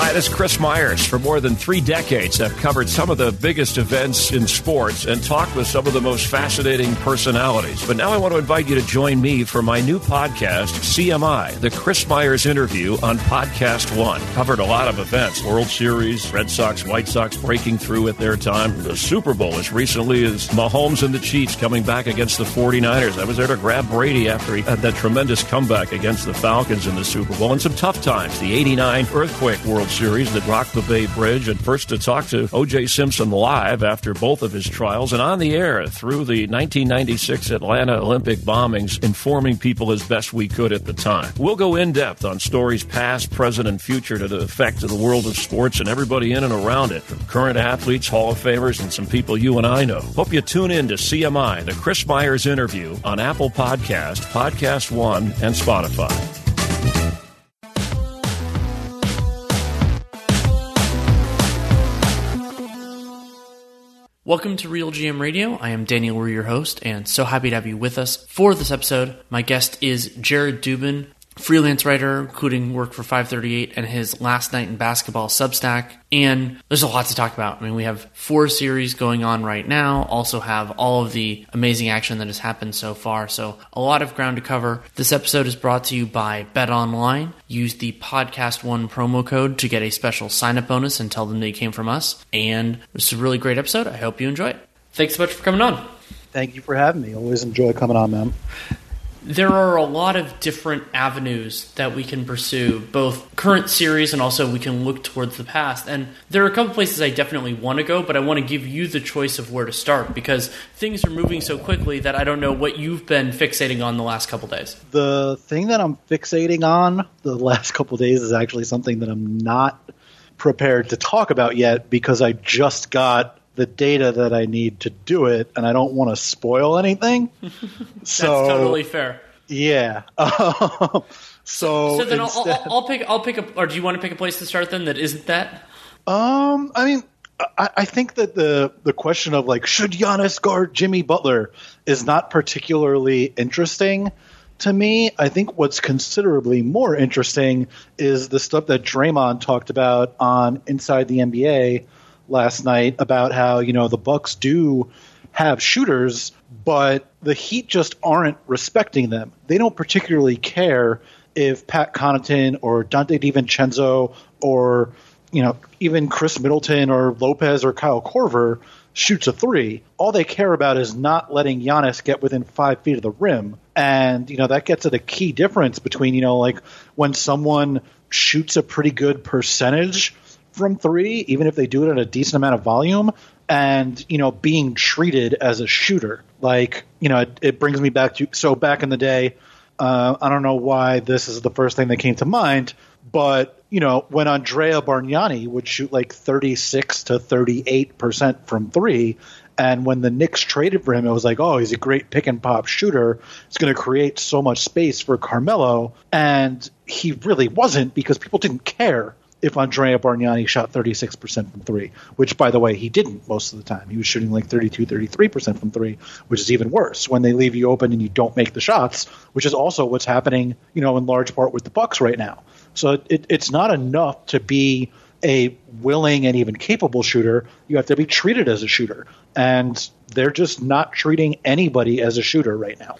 Hi, this is Chris Myers. For more than three decades, I've covered some of the biggest events in sports and talked with some of the most fascinating personalities. But now I want to invite you to join me for my new podcast, CMI, the Chris Myers interview on Podcast One. Covered a lot of events World Series, Red Sox, White Sox breaking through at their time, the Super Bowl as recently as Mahomes and the Chiefs coming back against the 49ers. I was there to grab Brady after he had that tremendous comeback against the Falcons in the Super Bowl and some tough times. The 89 earthquake World Series that rocked the Bay Bridge, and first to talk to O.J. Simpson live after both of his trials and on the air through the 1996 Atlanta Olympic bombings, informing people as best we could at the time. We'll go in depth on stories past, present, and future to the effect of the world of sports and everybody in and around it, from current athletes, Hall of Famers, and some people you and I know. Hope you tune in to CMI, the Chris Myers interview on Apple Podcast, Podcast One, and Spotify. Welcome to Real GM Radio. I am Danny Leroux, your host, and so happy to have you with us for this episode. My guest is Jared Dubin, freelance writer, including work for 538 and his Last Night in Basketball Substack. And there's a lot to talk about. I mean, we have four series going on right now, also have all of the amazing action that has happened so far. So, a lot of ground to cover. This episode is brought to you by Bet Online. Use the Podcast One promo code to get a special sign up bonus and tell them they came from us. And is a really great episode. I hope you enjoy it. Thanks so much for coming on. Thank you for having me. Always enjoy coming on, man there are a lot of different avenues that we can pursue, both current series and also we can look towards the past. And there are a couple places I definitely want to go, but I want to give you the choice of where to start because things are moving so quickly that I don't know what you've been fixating on the last couple days. The thing that I'm fixating on the last couple days is actually something that I'm not prepared to talk about yet because I just got the data that I need to do it, and I don't want to spoil anything. That's so, totally fair. Yeah. so so then instead, I'll, I'll, I'll, pick I'll pick a or do you want to pick a place to start then that isn't that? Um, I mean, I, I think that the the question of like should Giannis guard Jimmy Butler is not particularly interesting to me, I think what's considerably more interesting is the stuff that Draymond talked about on Inside the NBA last night about how you know the Bucks do have shooters, but the Heat just aren't respecting them. They don't particularly care if Pat Connaughton or Donte DiVincenzo or you know even Khris Middleton or Lopez or Kyle Korver shoots a three. All they care about is not letting Giannis get within five feet of the rim. And, you know, that gets at a key difference between, you know, like when someone shoots a pretty good percentage from three, even if they do it at a decent amount of volume, and you know being treated as a shooter. Like you know, it, it brings me back to so back in the day. Uh, I don't know why this is the first thing that came to mind, but you know when Andrea Bargnani would shoot like thirty six to thirty eight percent from three, and when the Knicks traded for him, it was like, oh, he's a great pick and pop shooter. It's going to create so much space for Carmelo. And he really wasn't because people didn't care if Andrea Bargnani shot 36% from three, which, by the way, he didn't most of the time. He was shooting like 32, 33% from three, which is even worse when they leave you open and you don't make the shots, which is also what's happening, you know, in large part with the Bucks right now. So it, it's not enough to be a willing and even capable shooter. You have to be treated as a shooter. And they're just not treating anybody as a shooter right now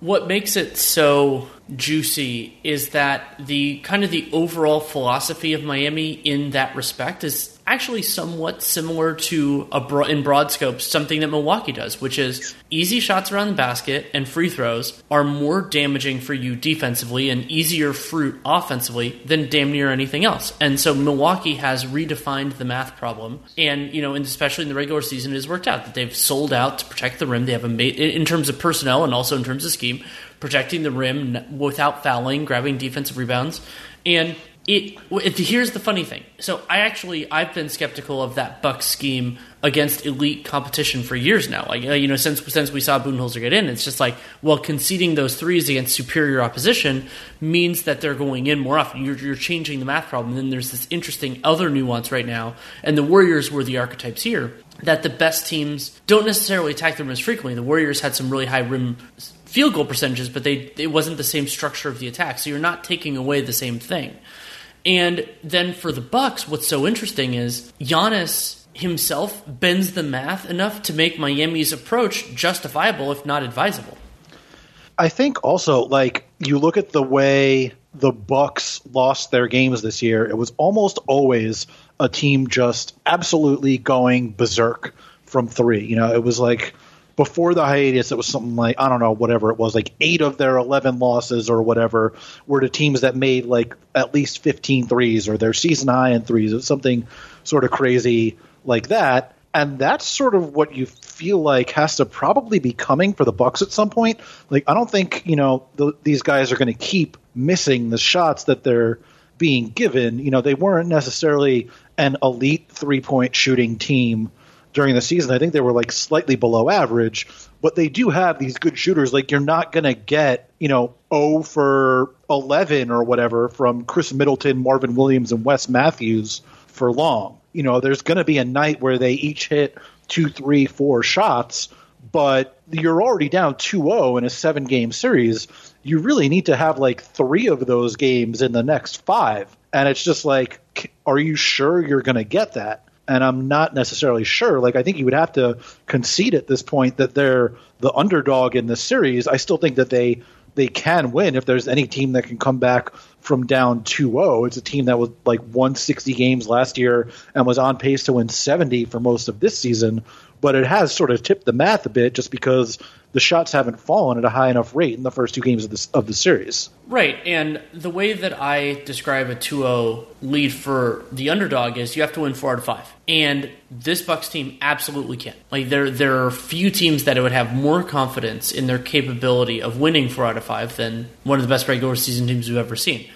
what makes it so juicy is that the kind of the overall philosophy of Miami in that respect is actually somewhat similar to a bro- in broad scope something that Milwaukee does, which is easy shots around the basket and free throws are more damaging for you defensively and easier fruit offensively than damn near anything else. And so Milwaukee has redefined the math problem, and you know, and especially in the regular season, it has worked out that they've sold out to protect the rim. They have a made in terms of personnel and also in terms of scheme, protecting the rim without fouling, grabbing defensive rebounds, and it, it, here's the funny thing. So I actually I've been skeptical of that Buck scheme against elite competition for years now. Like uh, you know since since we saw Budenholzer get in, it's just like well conceding those threes against superior opposition means that they're going in more often. You're, you're changing the math problem. And then there's this interesting other nuance right now, and the Warriors were the archetypes here that the best teams don't necessarily attack the rim as frequently. The Warriors had some really high rim field goal percentages, but they it wasn't the same structure of the attack. So you're not taking away the same thing. And then for the Bucks, what's so interesting is Giannis himself bends the math enough to make Miami's approach justifiable, if not advisable. I think also, like you look at the way the Bucks lost their games this year, it was almost always a team just absolutely going berserk from three. You know, it was like before the hiatus, it was something like I don't know, whatever it was, like eight of their eleven losses or whatever were to teams that made like at least 15 threes or their season high in threes. It's something sort of crazy like that. And that's sort of what you feel like has to probably be coming for the Bucks at some point. Like I don't think you know the, these guys are going to keep missing the shots that they're being given. You know they weren't necessarily an elite three point shooting team during the season. I think they were like slightly below average, but they do have these good shooters. Like you're not going to get, you know, 0 for 11 or whatever from Khris Middleton, Marvin Williams, and Wes Matthews for long. You know, there's going to be a night where they each hit two, three, four shots, but you're already down 2-0 in a seven game series. You really need to have like three of those games in the next five. And it's just like, are you sure you're going to get that? And I'm not necessarily sure. Like I think you would have to concede at this point that they're the underdog in this series. I still think that they they can win if there's any team that can come back from down 2-0. It's a team that was like won 60 games last year and was on pace to win 70 for most of this season, but it has sort of tipped the math a bit just because the shots haven't fallen at a high enough rate in the first two games of this of the series. Right, and the way that I describe a 2-0 lead for the underdog is you have to win 4 out of 5. And this Bucks team absolutely can. Like there there are few teams that would have more confidence in their capability of winning 4 out of 5 than one of the best regular season teams we've ever seen.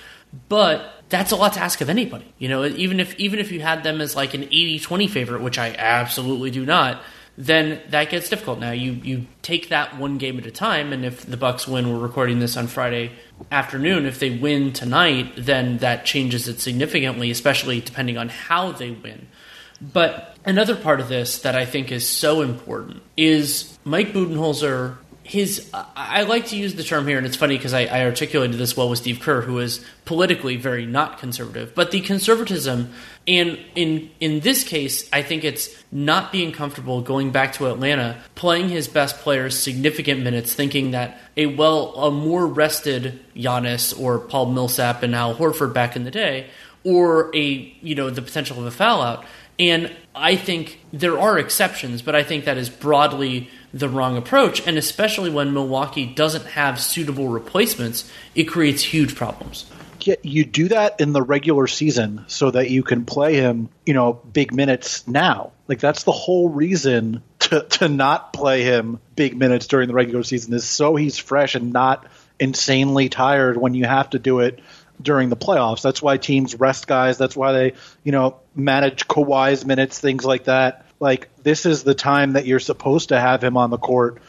But that's a lot to ask of anybody. You know, even if even if you had them as like an 80-20 favorite, which I absolutely do not, then that gets difficult. Now you you take that one game at a time, and if the Bucks win, we're recording this on Friday afternoon. If they win tonight, then that changes it significantly, especially depending on how they win. But another part of this that I think is so important is Mike Budenholzer his I like to use the term here, and it's funny because I, I, articulated this well with Steve Kerr, who is politically very not conservative. But the conservatism, and in in this case, I think it's not being comfortable going back to Atlanta, playing his best players significant minutes, thinking that a well a more rested Giannis or Paul Millsap and Al Horford back in the day, or a you know the potential of a foul out. And I think there are exceptions, but I think that is broadly the wrong approach. And especially when Milwaukee doesn't have suitable replacements, it creates huge problems. Yeah, you do that in the regular season so that you can play him, you know, big minutes now. Like that's the whole reason to to not play him big minutes during the regular season is so he's fresh and not insanely tired when you have to do it during the playoffs. That's why teams rest guys. That's why they, you know, manage Kawhi's minutes, things like that like this is the time that you're supposed to have him on the court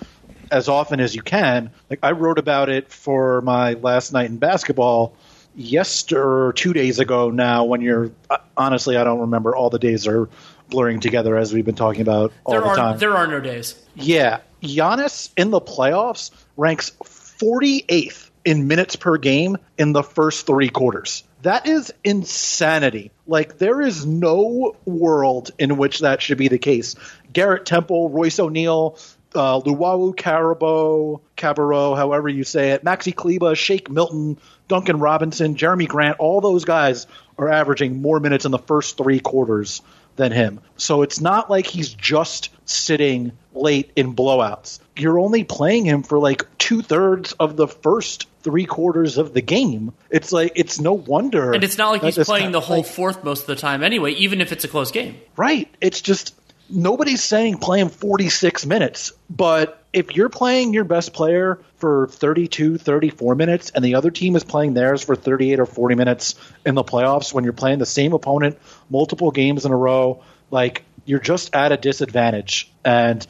as often as you can. Like I wrote about it for my last night in basketball yesterday two days ago now when you're uh, honestly I don't remember all the days are blurring together as we've been talking about all there the are, time. There are no days. Yeah. Giannis in the playoffs ranks 48th in minutes per game in the first 3 quarters. That is insanity. Like there is no world in which that should be the case. Garrett Temple, Royce O'Neale, uh, Luwawu Cabarrot, Cabarro, however you say it, Maxi Kleber, Shake Milton, Duncan Robinson, Jerami Grant, all those guys are averaging more minutes in the first three quarters than him. So it's not like he's just sitting late in blowouts. You're only playing him for like two thirds of the first three quarters of the game. It's like it's no wonder. And it's not like he's playing the whole like- fourth most of the time anyway, even if it's a close game. Right. It's just nobody's saying play him 46 minutes, but if you're playing your best player for 32, 34 minutes and the other team is playing theirs for 38 or 40 minutes in the playoffs when you're playing the same opponent multiple games in a row, like you're just at a disadvantage and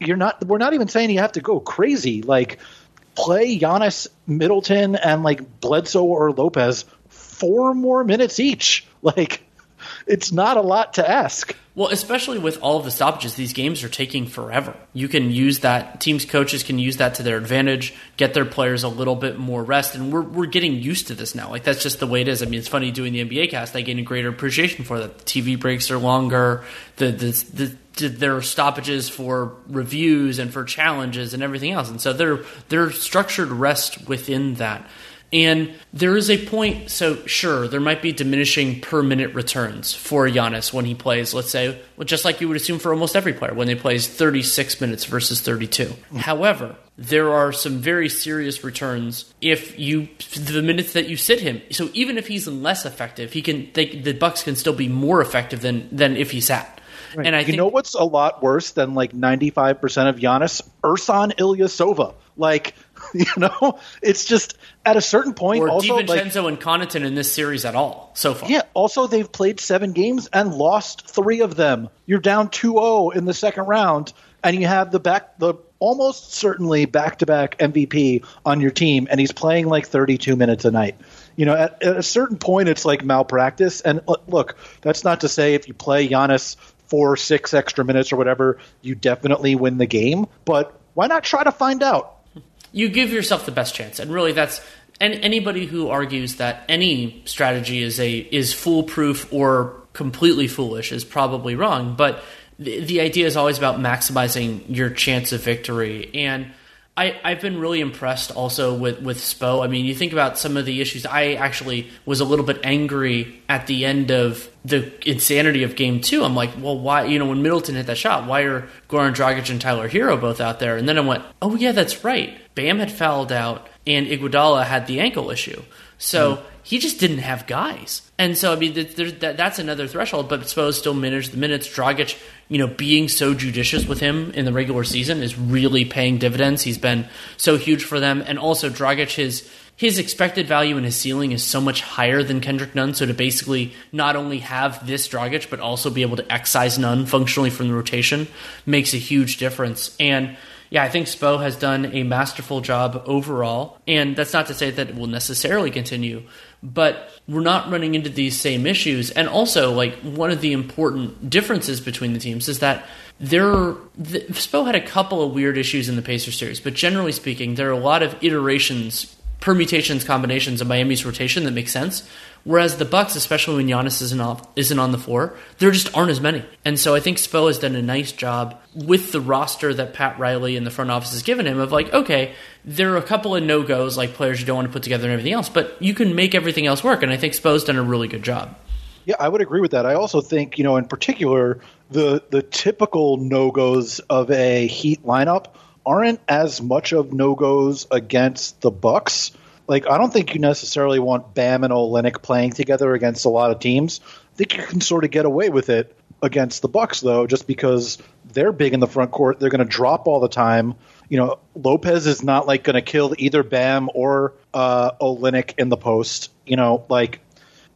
you're not we're not even saying you have to go crazy like play Giannis Middleton and like Bledsoe or Lopez four more minutes each. Like it's not a lot to ask. Well, especially with all of the stoppages, these games are taking forever. You can use that. Teams coaches can use that to their advantage, get their players a little bit more rest, and we're we're getting used to this now. Like that's just the way it is. I mean, it's funny doing the NBA cast. I gain a greater appreciation for that. The TV breaks are longer. The the, the the there are stoppages for reviews and for challenges and everything else, and so they're they're structured rest within that. And there is a point, so sure, there might be diminishing per minute returns for Giannis when he plays, let's say, well, just like you would assume for almost every player when they plays 36 minutes versus 32. However, there are some very serious returns if you the minutes that you sit him. So even if he's less effective, he can they, the Bucks can still be more effective than than if he sat. And I you think know what's a lot worse than like 95% of Giannis? Ersan Ilyasova. Like, you know, it's just at a certain point or also like DiVincenzo and Connaughton in this series at all so far. yeah, also they've played 7 games and lost 3 of them. You're down 2-0 in the second round and you have the back the almost certainly back-to-back MVP on your team and he's playing like 32 minutes a night. You know, at, at a certain point it's like malpractice and look, that's not to say if you play Giannis four, six extra minutes or whatever, you definitely win the game. But why not try to find out? You give yourself the best chance and really that's and anybody who argues that any strategy is a is foolproof or completely foolish is probably wrong but the, the idea is always about maximizing your chance of victory and I, I've been really impressed also with, with Spo. I mean, you think about some of the issues. I actually was a little bit angry at the end of the insanity of game two. I'm like, well, why, you know, when Middleton hit that shot, why are Goran Dragic and Tyler Herro both out there? And then I went, oh, yeah, that's right. Bam had fouled out and Iguodala had the ankle issue. So hmm. he just didn't have guys. And so, I mean, th- that, that's another threshold, but Spo still managed the minutes. Dragic, you know, being so judicious with him in the regular season is really paying dividends. He's been so huge for them. And also, Dragic, his, his expected value and his ceiling is so much higher than Kendrick Nunn. So to basically not only have this Dragic, but also be able to excise Nunn functionally from the rotation makes a huge difference. And yeah, I think Spo has done a masterful job overall. And that's not to say that it will necessarily continue, but we're not running into these same issues. And also, like, one of the important differences between the teams is that there the, Spo had a couple of weird issues in the Pacers series, but generally speaking, there are a lot of iterations, permutations, combinations of Miami's rotation that make sense. Whereas the Bucks, especially when Giannis isn't off, isn't on the floor, there just aren't as many. And so I think Spo has done a nice job with the roster that Pat Riley and the front office has given him of like, okay, there are a couple of no goes, like players you don't want to put together and everything else, but you can make everything else work. And I think Spo's done a really good job. Yeah, I would agree with that. I also think, you know, in particular, the the typical no goes of a Heat lineup aren't as much of no goes against the Bucks. Like, I don't think you necessarily want Bam and Olynyk playing together against a lot of teams. I think you can sort of get away with it against the Bucks, though, just because they're big in the front court. They're going to drop all the time. You know, Lopez is not like going to kill either Bam or uh, Olynyk in the post. You know, like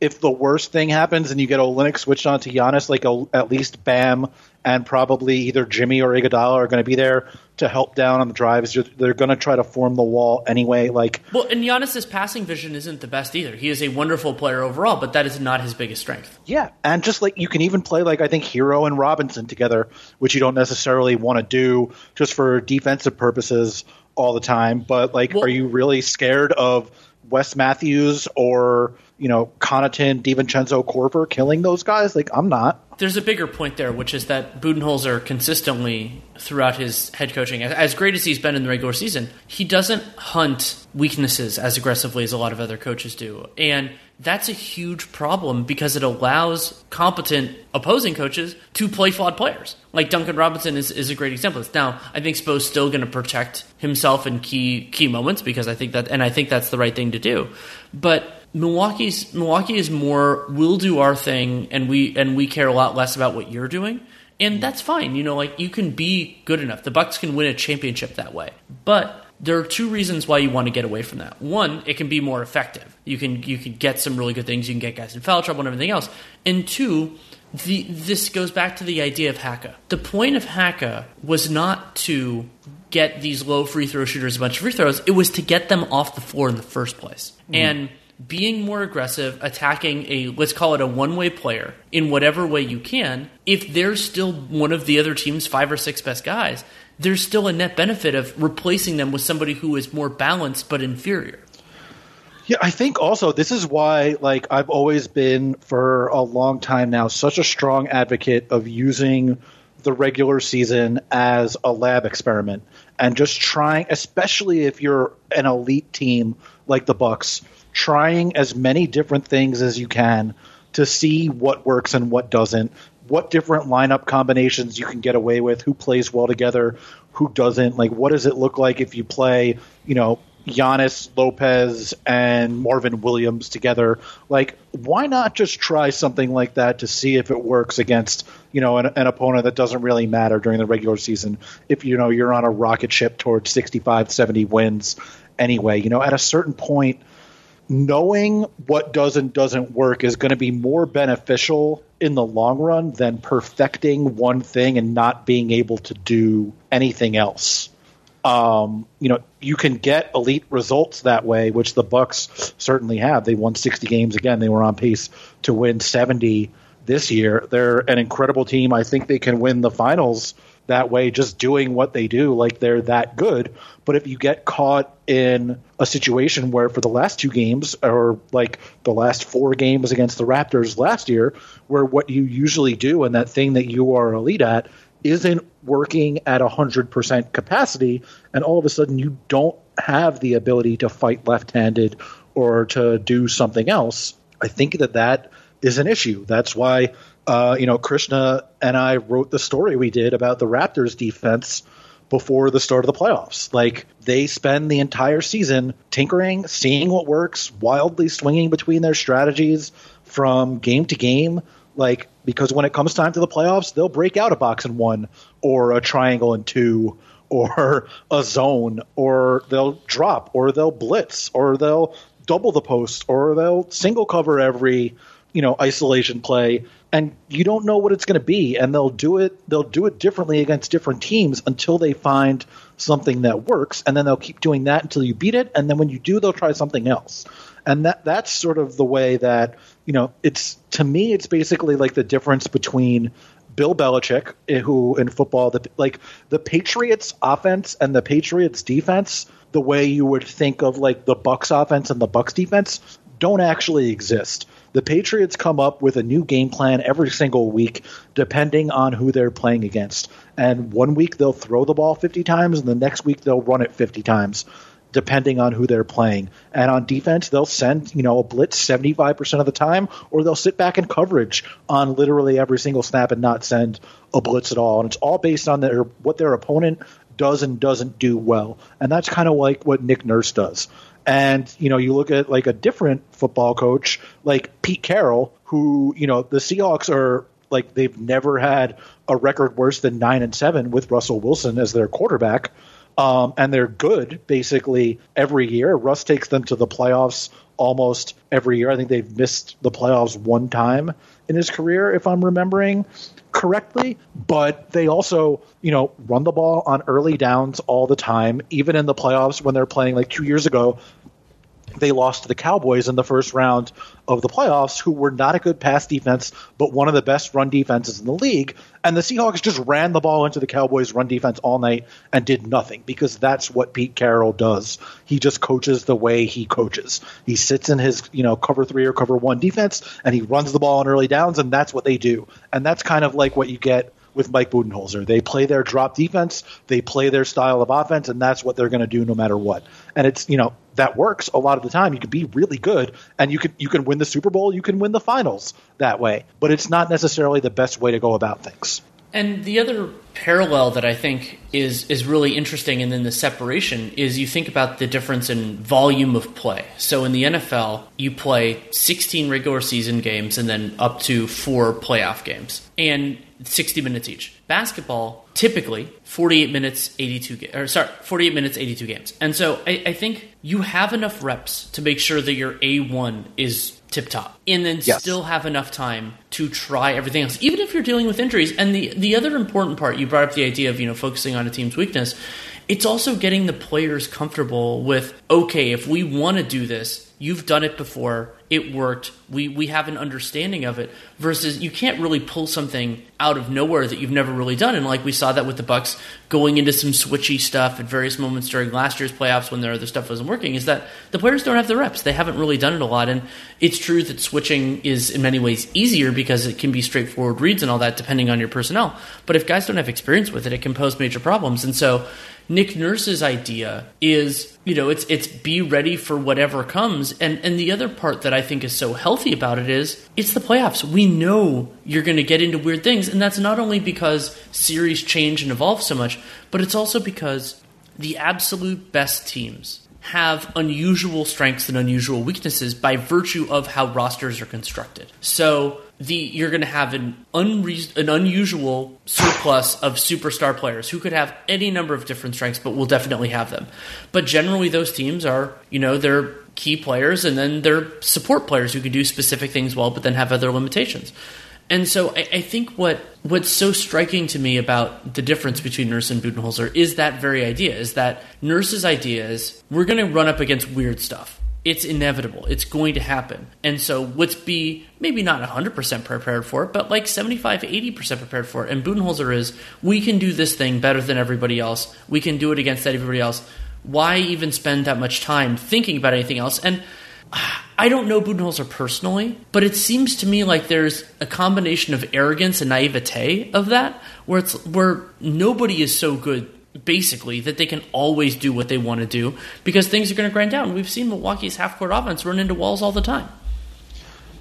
if the worst thing happens and you get Olynyk switched on to Giannis, like a, at least Bam and probably either Jimmy or Iguodala are going to be there to help down on the drives. You're- They're going to try to form the wall anyway. Like, Well, and Giannis's passing vision isn't the best either. He is a wonderful player overall, but that is not his biggest strength. yeah, and just like you can even play like I think Herro and Robinson together, which you don't necessarily want to do just for defensive purposes all the time. But like, Well- are you really scared of Wes Matthews or you know, Connaughton, DiVincenzo, Korver killing those guys. Like, I'm not. There's a bigger point there, which is that Budenholzer consistently throughout his head coaching, as great as he's been in the regular season, he doesn't hunt weaknesses as aggressively as a lot of other coaches do. And that's a huge problem because it allows competent opposing coaches to play flawed players. Like Duncan Robinson is, is a great example. Now, I think Spo's still going to protect himself in key key moments because I think that, and I think that's the right thing to do. But Milwaukee's Milwaukee is more we'll do our thing and we and we care a lot less about what you're doing. And that's fine. You know, like you can be good enough. The Bucks can win a championship that way. But there are two reasons why you want to get away from that. One, it can be more effective. You can you can get some really good things. You can get guys in foul trouble and everything else. And two, the this goes back to the idea of Haka. The point of Haka was not to get these low free throw shooters a bunch of free throws. It was to get them off the floor in the first place. Mm. And being more aggressive, attacking a let's call it a one way player in whatever way you can, if they're still one of the other team's five or six best guys, there's still a net benefit of replacing them with somebody who is more balanced but inferior. Yeah, I think also this is why like I've always been for a long time now such a strong advocate of using the regular season as a lab experiment and just trying especially if you're an elite team like the Bucks trying as many different things as you can to see what works and what doesn't, what different lineup combinations you can get away with, who plays well together, who doesn't. Like, what does it look like if you play, you know, Giannis, Lopez, and Marvin Williams together? Like, why not just try something like that to see if it works against, you know, an, an opponent that doesn't really matter during the regular season? If, you know, you're on a rocket ship towards 65, 70 wins anyway, you know, at a certain point – knowing what does and doesn't work is going to be more beneficial in the long run than perfecting one thing and not being able to do anything else. Um, you know, you can get elite results that way, which the Bucks certainly have. They won 60 games again. They were on pace to win 70 this year. They're an incredible team. I think they can win the finals that way just doing what they do like they're that good. But if you get caught in a situation where for the last two games or like the last four games against the raptors last year where what you usually do and that thing that you are elite at isn't working at 100% capacity and all of a sudden you don't have the ability to fight left-handed or to do something else i think that that is an issue. That's why uh, you know, Krishna and I wrote the story we did about the Raptors defense before the start of the playoffs. Like they spend the entire season tinkering, seeing what works, wildly swinging between their strategies from game to game. Like because when it comes time to the playoffs, they'll break out a box and one or a triangle and two or a zone or they'll drop or they'll blitz or they'll double the post or they'll single cover every you know isolation play and you don't know what it's going to be and they'll do it they'll do it differently against different teams until they find something that works and then they'll keep doing that until you beat it and then when you do they'll try something else. And that that's sort of the way that you know it's to me it's basically like the difference between Bill Belichick, eh, who in football, the, like the Patriots offense and the Patriots defense, the way you would think of like the Bucks offense and the Bucks defense, don't actually exist the Patriots come up with a new game plan every single week, depending on who they're playing against. And one week they'll throw the ball 50 times, and the next week they'll run it 50 times, depending on who they're playing. And on defense, they'll send you know a blitz 75% of the time, or they'll sit back in coverage on literally every single snap and not send a blitz at all. And it's all based on their what their opponent does and doesn't do well. And that's kind of like what Nick Nurse does. And you know, you look at like a different football coach, like Pete Carroll, who you know the Seahawks are like they've never had a record worse than nine and seven with Russell Wilson as their quarterback. Um, and they're good basically every year. Russ takes them to the playoffs almost every year. I think they've missed the playoffs one time in his career, if I'm remembering correctly. But they also, you know, run the ball on early downs all the time, even in the playoffs when they're playing like two years ago. They lost to the Cowboys in the first round of the playoffs, who were not a good pass defense, but one of the best run defenses in the league. And the Seahawks just ran the ball into the Cowboys' run defense all night and did nothing because that's what Pete Carroll does. He just coaches the way he coaches. He sits in his, you know, cover three or cover one defense and he runs the ball on early downs, and that's what they do. And that's kind of like what you get with Mike Budenholzer. They play their drop defense, they play their style of offense, and that's what they're going to do no matter what. And it's you know that works a lot of the time. You can be really good, and you can you can win the Super Bowl, you can win the finals that way. But it's not necessarily the best way to go about things. And the other parallel that I think is is really interesting, and then the separation is you think about the difference in volume of play. So in the NFL, you play 16 regular season games and then up to four playoff games, and 60 minutes each. Basketball, typically 48 minutes, 82 ga- or sorry, 48 minutes, 82 games. And so I, I think you have enough reps to make sure that your A1 is tip top, and then Yes. still have enough time to try everything else, even if you're dealing with injuries. And the the other important part, you brought up the idea of you know focusing on a team's weakness. It's also getting the players comfortable with okay, if we want to do this, you've done it before, it worked, we we have an understanding of it. Versus you can't really pull something out of nowhere that you've never really done. And like we saw that with the Bucks going into some switchy stuff at various moments during last year's playoffs when their other stuff wasn't working, is that the players don't have the reps. They haven't really done it a lot. And it's true that switching is in many ways easier because it can be straightforward reads and all that depending on your personnel. But if guys don't have experience with it, it can pose major problems. And so Nick Nurse's idea is, you know, it's it's be ready for whatever comes. And and the other part that I think is so healthy about it is it's the playoffs. We know you're going to get into weird things, and that's not only because series change and evolve so much, but it's also because the absolute best teams have unusual strengths and unusual weaknesses by virtue of how rosters are constructed. So the you're going to have an an unusual surplus of superstar players who could have any number of different strengths, but will definitely have them. But generally, those teams are you know they're key players and then they're support players who can do specific things well, but then have other limitations. And so I, I think what what's so striking to me about the difference between Nurse and Budenholzer is that very idea, is that Nurse's idea is we're going to run up against weird stuff. It's inevitable. It's going to happen. And so let's be maybe not 100% prepared for it, but like 75, 80% prepared for it. And Budenholzer is we can do this thing better than everybody else. We can do it against everybody else. Why even spend that much time thinking about anything else? And I don't know Budenholzer personally, but it seems to me like there's a combination of arrogance and naivete of that, where it's where nobody is so good basically that they can always do what they want to do because things are going to grind down. We've seen Milwaukee's half court offense run into walls all the time.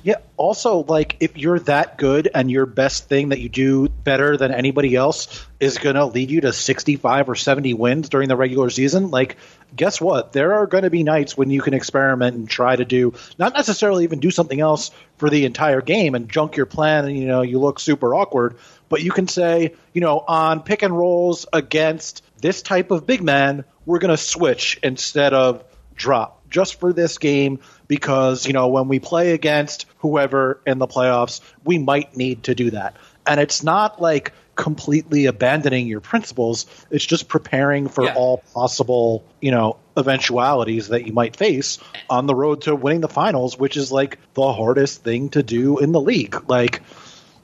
Yeah. Also, like if you're that good and your best thing that you do better than anybody else is going to lead you to 65 or 70 wins during the regular season, like guess what? There are going to be nights when you can experiment and try to do not necessarily even do something else for the entire game and junk your plan and you know you look super awkward, but you can say, you know, on pick and rolls against this type of big man, we're going to switch instead of drop just for this game because you know when we play against whoever in the playoffs we might need to do that. And it's not like completely abandoning your principles. It's just preparing for Yeah. all possible you know eventualities that you might face on the road to winning the finals which is like the hardest thing to do in the league. Like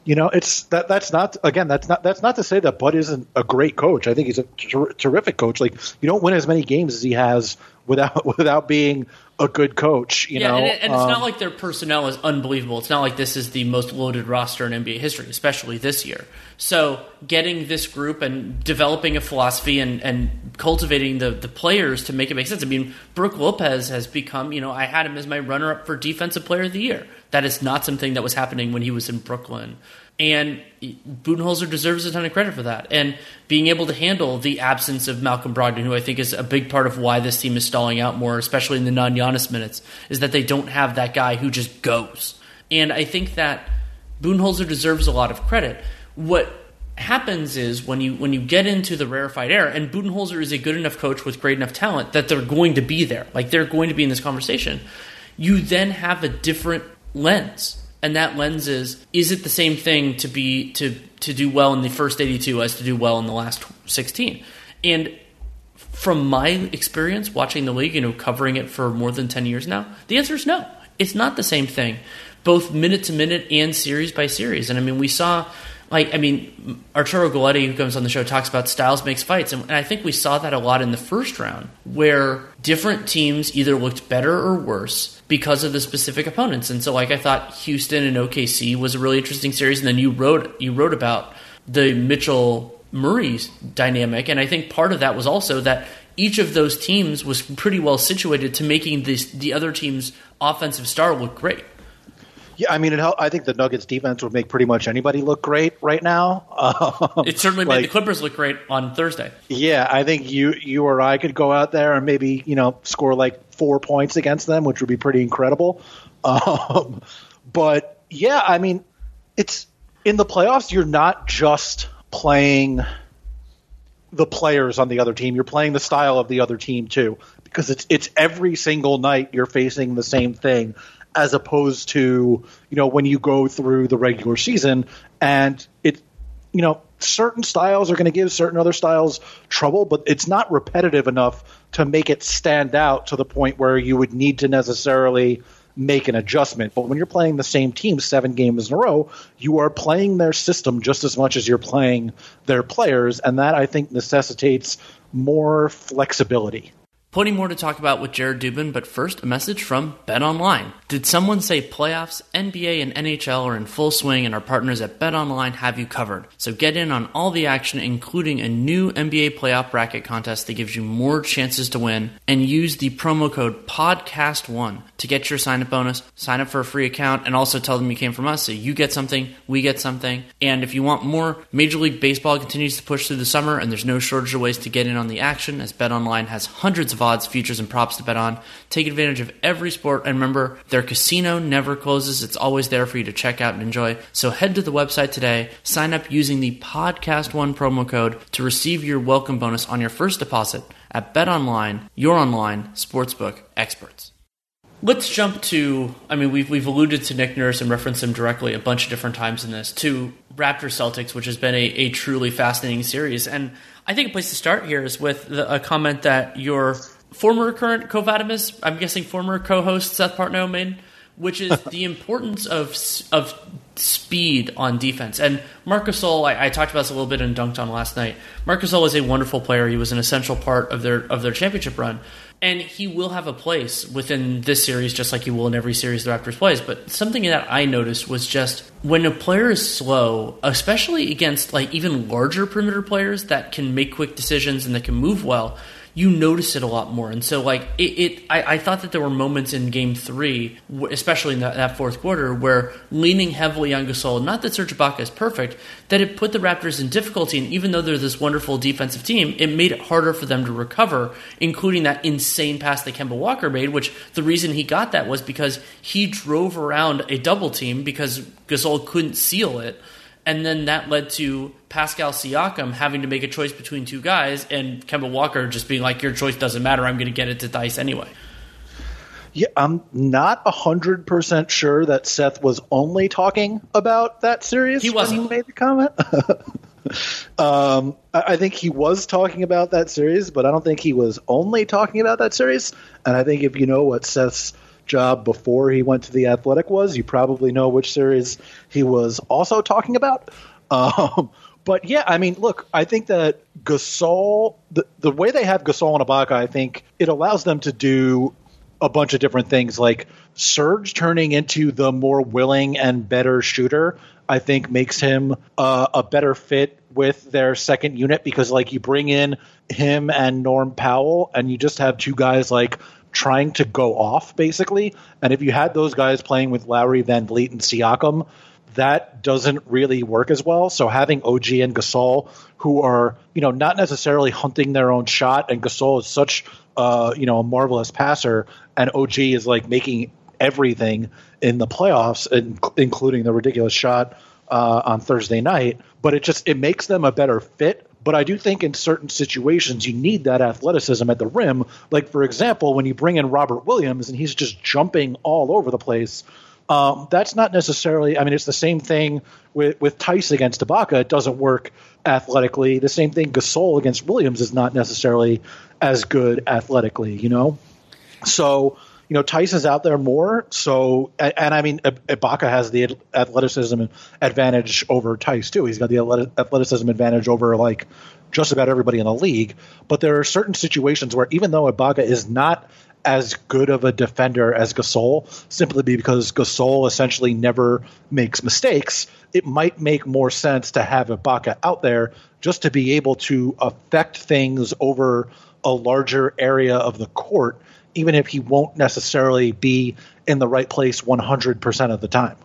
you know, it's that. That's not again. That's not. That's not to say that Bud isn't a great coach. I think he's a ter- terrific coach. Like you don't win as many games as he has without without being a good coach. You yeah, know, and, it- and it's Um, not like their personnel is unbelievable. It's not like this is the most loaded roster in NBA history, especially this year. So getting this group and developing a philosophy and, and cultivating the, the players to make it make sense. I mean, Brooke Lopez has become, you know, I had him as my runner up for defensive player of the year. That is not something that was happening when he was in Brooklyn. And Budenholzer deserves a ton of credit for that. And being able to handle the absence of Malcolm Brogdon, who I think is a big part of why this team is stalling out more, especially in the non Giannis minutes, is that they don't have that guy who just goes. And I think that Budenholzer deserves a lot of credit. What happens is when you when you get into the rarefied air, and Budenholzer is a good enough coach with great enough talent that they're going to be there, like they're going to be in this conversation. You then have a different lens, and that lens is: is it the same thing to be to to do well in the first eighty two as to do well in the last sixteen? And from my experience watching the league, you know, covering it for more than 10 years now, the answer is no. It's not the same thing, both minute to minute and series by series. And I mean, we saw, like, I mean, Arturo Galletti, who comes on the show, talks about styles makes fights. And I think we saw that a lot in the first round, where different teams either looked better or worse because of the specific opponents. And so, like, I thought Houston and OKC was a really interesting series. And then you wrote, you wrote about the Mitchell Murray's dynamic, and I think part of that was also that each of those teams was pretty well situated to making this, the other team's offensive star look great. Yeah, I mean, it, I think the Nuggets defense would make pretty much anybody look great right now. Um, it certainly like, made the Clippers look great on Thursday. Yeah, I think you you or I could go out there and maybe you know score like four points against them, which would be pretty incredible. Um, but yeah, I mean, it's in the playoffs. You're not just playing the players on the other team. You're playing the style of the other team too, because it's it's every single night you're facing the same thing, as opposed to you know when you go through the regular season and it you know certain styles are going to give certain other styles trouble, but it's not repetitive enough to make it stand out to the point where you would need to necessarily make an adjustment. But when you're playing the same team seven games in a row, you are playing their system just as much as you're playing their players, and that I think necessitates more flexibility. Plenty more to talk about with Jared Dubin, but first, a message from Bet Online. Did someone say playoffs, NBA, and NHL are in full swing, and our partners at Bet Online have you covered? So get in on all the action, including a new NBA playoff bracket contest that gives you more chances to win, and use the promo code PODCAST1 to get your sign up bonus. Sign up for a free account, and also tell them you came from us, so you get something, we get something. And if you want more, Major League Baseball continues to push through the summer, and there's no shortage of ways to get in on the action, as Bet Online has hundreds of of odds, futures, and props to bet on. Take advantage of every sport, and remember, their casino never closes. It's always there for you to check out and enjoy. So head to the website today, sign up using the Podcast One promo code to receive your welcome bonus on your first deposit at Bet Online, your online sportsbook experts. Let's jump to. I mean, we've we've alluded to Nick Nurse and referenced him directly a bunch of different times in this to Raptors Celtics, which has been a, a truly fascinating series. And I think a place to start here is with the, a comment that your former current co-vadimus, I'm guessing former co-host Seth Partnow made, which is the importance of of speed on defense. And Marcus Gasol, I, I, talked about this a little bit and dunked on last night. Marcus Gasol is a wonderful player. He was an essential part of their of their championship run. And he will have a place within this series, just like he will in every series the Raptors plays. But something that I noticed was just when a player is slow, especially against like even larger perimeter players that can make quick decisions and that can move well, you notice it a lot more. And so, like, it, it I, I, thought that there were moments in game three, especially in that, that, fourth quarter, where leaning heavily on Gasol, not that Serge Ibaka is perfect, that it put the Raptors in difficulty. And even though they're this wonderful defensive team, it made it harder for them to recover, including that insane pass that Kemba Walker made, which the reason he got that was because he drove around a double team because Gasol couldn't seal it and then that led to Pascal Siakam having to make a choice between two guys, and Kemba Walker just being like, "Your choice doesn't matter. I'm going to get it to Theis anyway." Yeah, I'm not hundred percent sure that Seth was only talking about that series. He wasn't. When he made the comment. um, I think he was talking about that series, but I don't think he was only talking about that series. And I think if you know what Seth's job before he went to the Athletic was. You probably know which series he was also talking about. Um, but yeah, I mean, look, I think that Gasol, the, the way they have Gasol and Ibaka, I think it allows them to do a bunch of different things like Serge turning into the more willing and better shooter. I think makes him uh, a better fit with their second unit because like you bring in him and Norm Powell and you just have two guys like trying to go off basically. And if you had those guys playing with Lowry, VanVleet, and Siakam, that doesn't really work as well. So having OG and Gasol, who are you know not necessarily hunting their own shot, and Gasol is such uh, you know a marvelous passer, and OG is like making everything in the playoffs, including the ridiculous shot uh, on Thursday night. But it just it makes them a better fit but I do think in certain situations you need that athleticism at the rim. Like for example, when you bring in Robert Williams and he's just jumping all over the place, Um, that's not necessarily. I mean, it's the same thing with with Theis against Ibaka. It doesn't work athletically. The same thing Gasol against Williams is not necessarily as good athletically. You know, so you know is out there more. So and, and I mean Ibaka has the athleticism advantage over Theis too. He's got the athleticism advantage over like just about everybody in the league. But there are certain situations where even though Ibaka is not as good of a defender as Gasol, simply because Gasol essentially never makes mistakes, it might make more sense to have Ibaka out there just to be able to affect things over a larger area of the court, even if he won't necessarily be in the right place 100% of the time.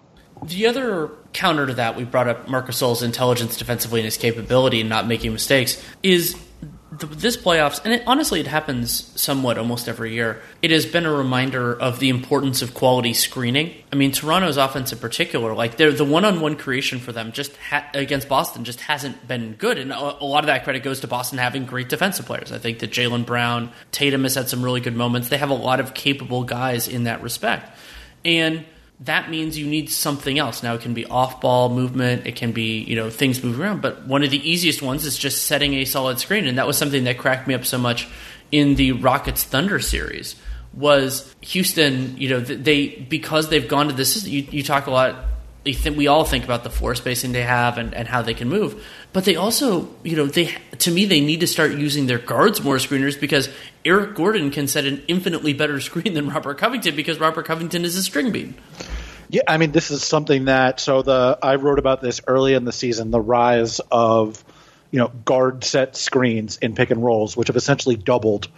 The other counter to that, we brought up Marc Gasol's intelligence defensively and his capability in not making mistakes, is the, this playoffs, and it, honestly, it happens somewhat almost every year. It has been a reminder of the importance of quality screening. I mean, Toronto's offense in particular, like they're the one-on-one creation for them, just ha- against Boston, just hasn't been good, and a, a, lot of that credit goes to Boston having great defensive players. I think that Jaylen Brown, Tatum has had some really good moments. They have a lot of capable guys in that respect, and that means you need something else. Now it can be off ball movement, it can be, you know, things moving around, but one of the easiest ones is just setting a solid screen. And that was something that cracked me up so much in the Rockets Thunder series was Houston, you know, they because they've gone to this you, you talk a lot think, we all think about the floor spacing they have and, and how they can move. But they also, you know, they to me they need to start using their guards more screeners because Eric Gordon can set an infinitely better screen than Robert Covington because Robert Covington is a string bean. Yeah, I mean, this is something that so the I wrote about this early in the season, the rise of you know guard set screens in pick and rolls, which have essentially doubled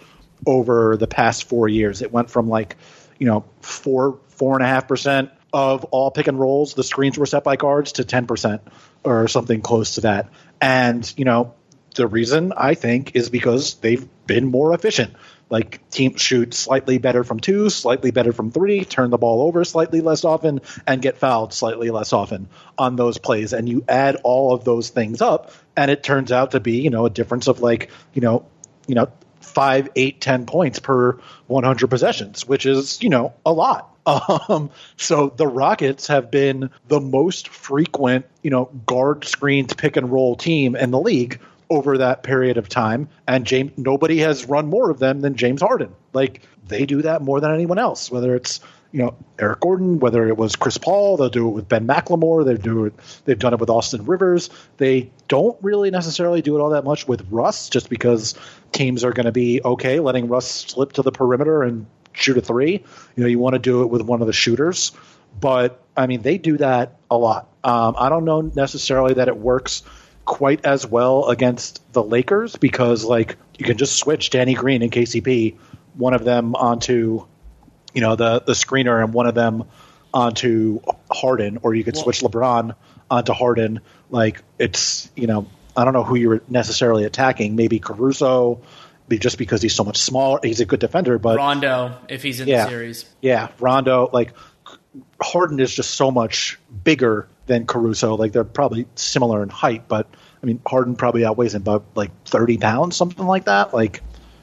over the past four years. It went from like you know four four and a half percent of all pick and rolls, the screens were set by guards to 10% or something close to that. And, you know, the reason I think is because they've been more efficient. Like teams shoot slightly better from two, slightly better from three, turn the ball over slightly less often, and get fouled slightly less often on those plays. And you add all of those things up, and it turns out to be, you know, a difference of like, you know, you know, five, eight, ten points per 100 possessions, which is, you know, a lot. Um, so the Rockets have been the most frequent, you know, guard screened pick and roll team in the league over that period of time. And James, nobody has run more of them than James Harden. Like they do that more than anyone else, whether it's, you know, Eric Gordon, whether it was Chris Paul, they'll do it with Ben McLemore, they do it, they've done it with Austin Rivers. They don't really necessarily do it all that much with Russ just because teams are going to be okay letting Russ slip to the perimeter and shoot a three. You know, you want to do it with one of the shooters. But I mean, they do that a lot. Um, I don't know necessarily that it works quite as well against the Lakers because, like, you can just switch Danny Green and KCP, one of them onto, you know, the the screener, and one of them onto Harden, or you could well, switch LeBron onto Harden. Like, it's you know, I don't know who you're necessarily attacking. Maybe Caruso just because he's so much smaller. He's a good defender, but Rondo, if he's in yeah, the series, yeah, Rondo, like Harden is just so much bigger than Caruso. Like they're probably similar in height, but I mean Harden probably outweighs him by like thirty pounds, something like that. Like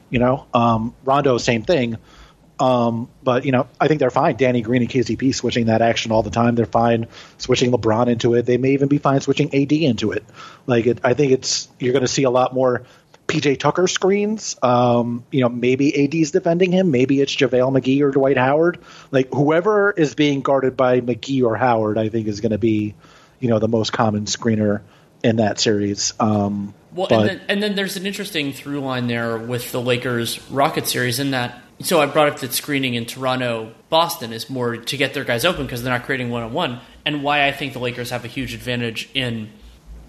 you know, um, Rondo, same thing. Um, but you know, I think they're fine. Danny Green and KCP switching that action all the time. They're fine switching LeBron into it. They may even be fine switching AD into it. Like it, I think it's you're going to see a lot more PJ Tucker screens. Um, you know, maybe AD's defending him. Maybe it's JaVale McGee or Dwight Howard. Like whoever is being guarded by McGee or Howard, I think is going to be, you know, the most common screener in that series. Um, well, but, and, then, and then there's an interesting through line there with the Lakers Rocket series in that. So I brought up that screening in Toronto, Boston is more to get their guys open because they're not creating one on one, and why I think the Lakers have a huge advantage in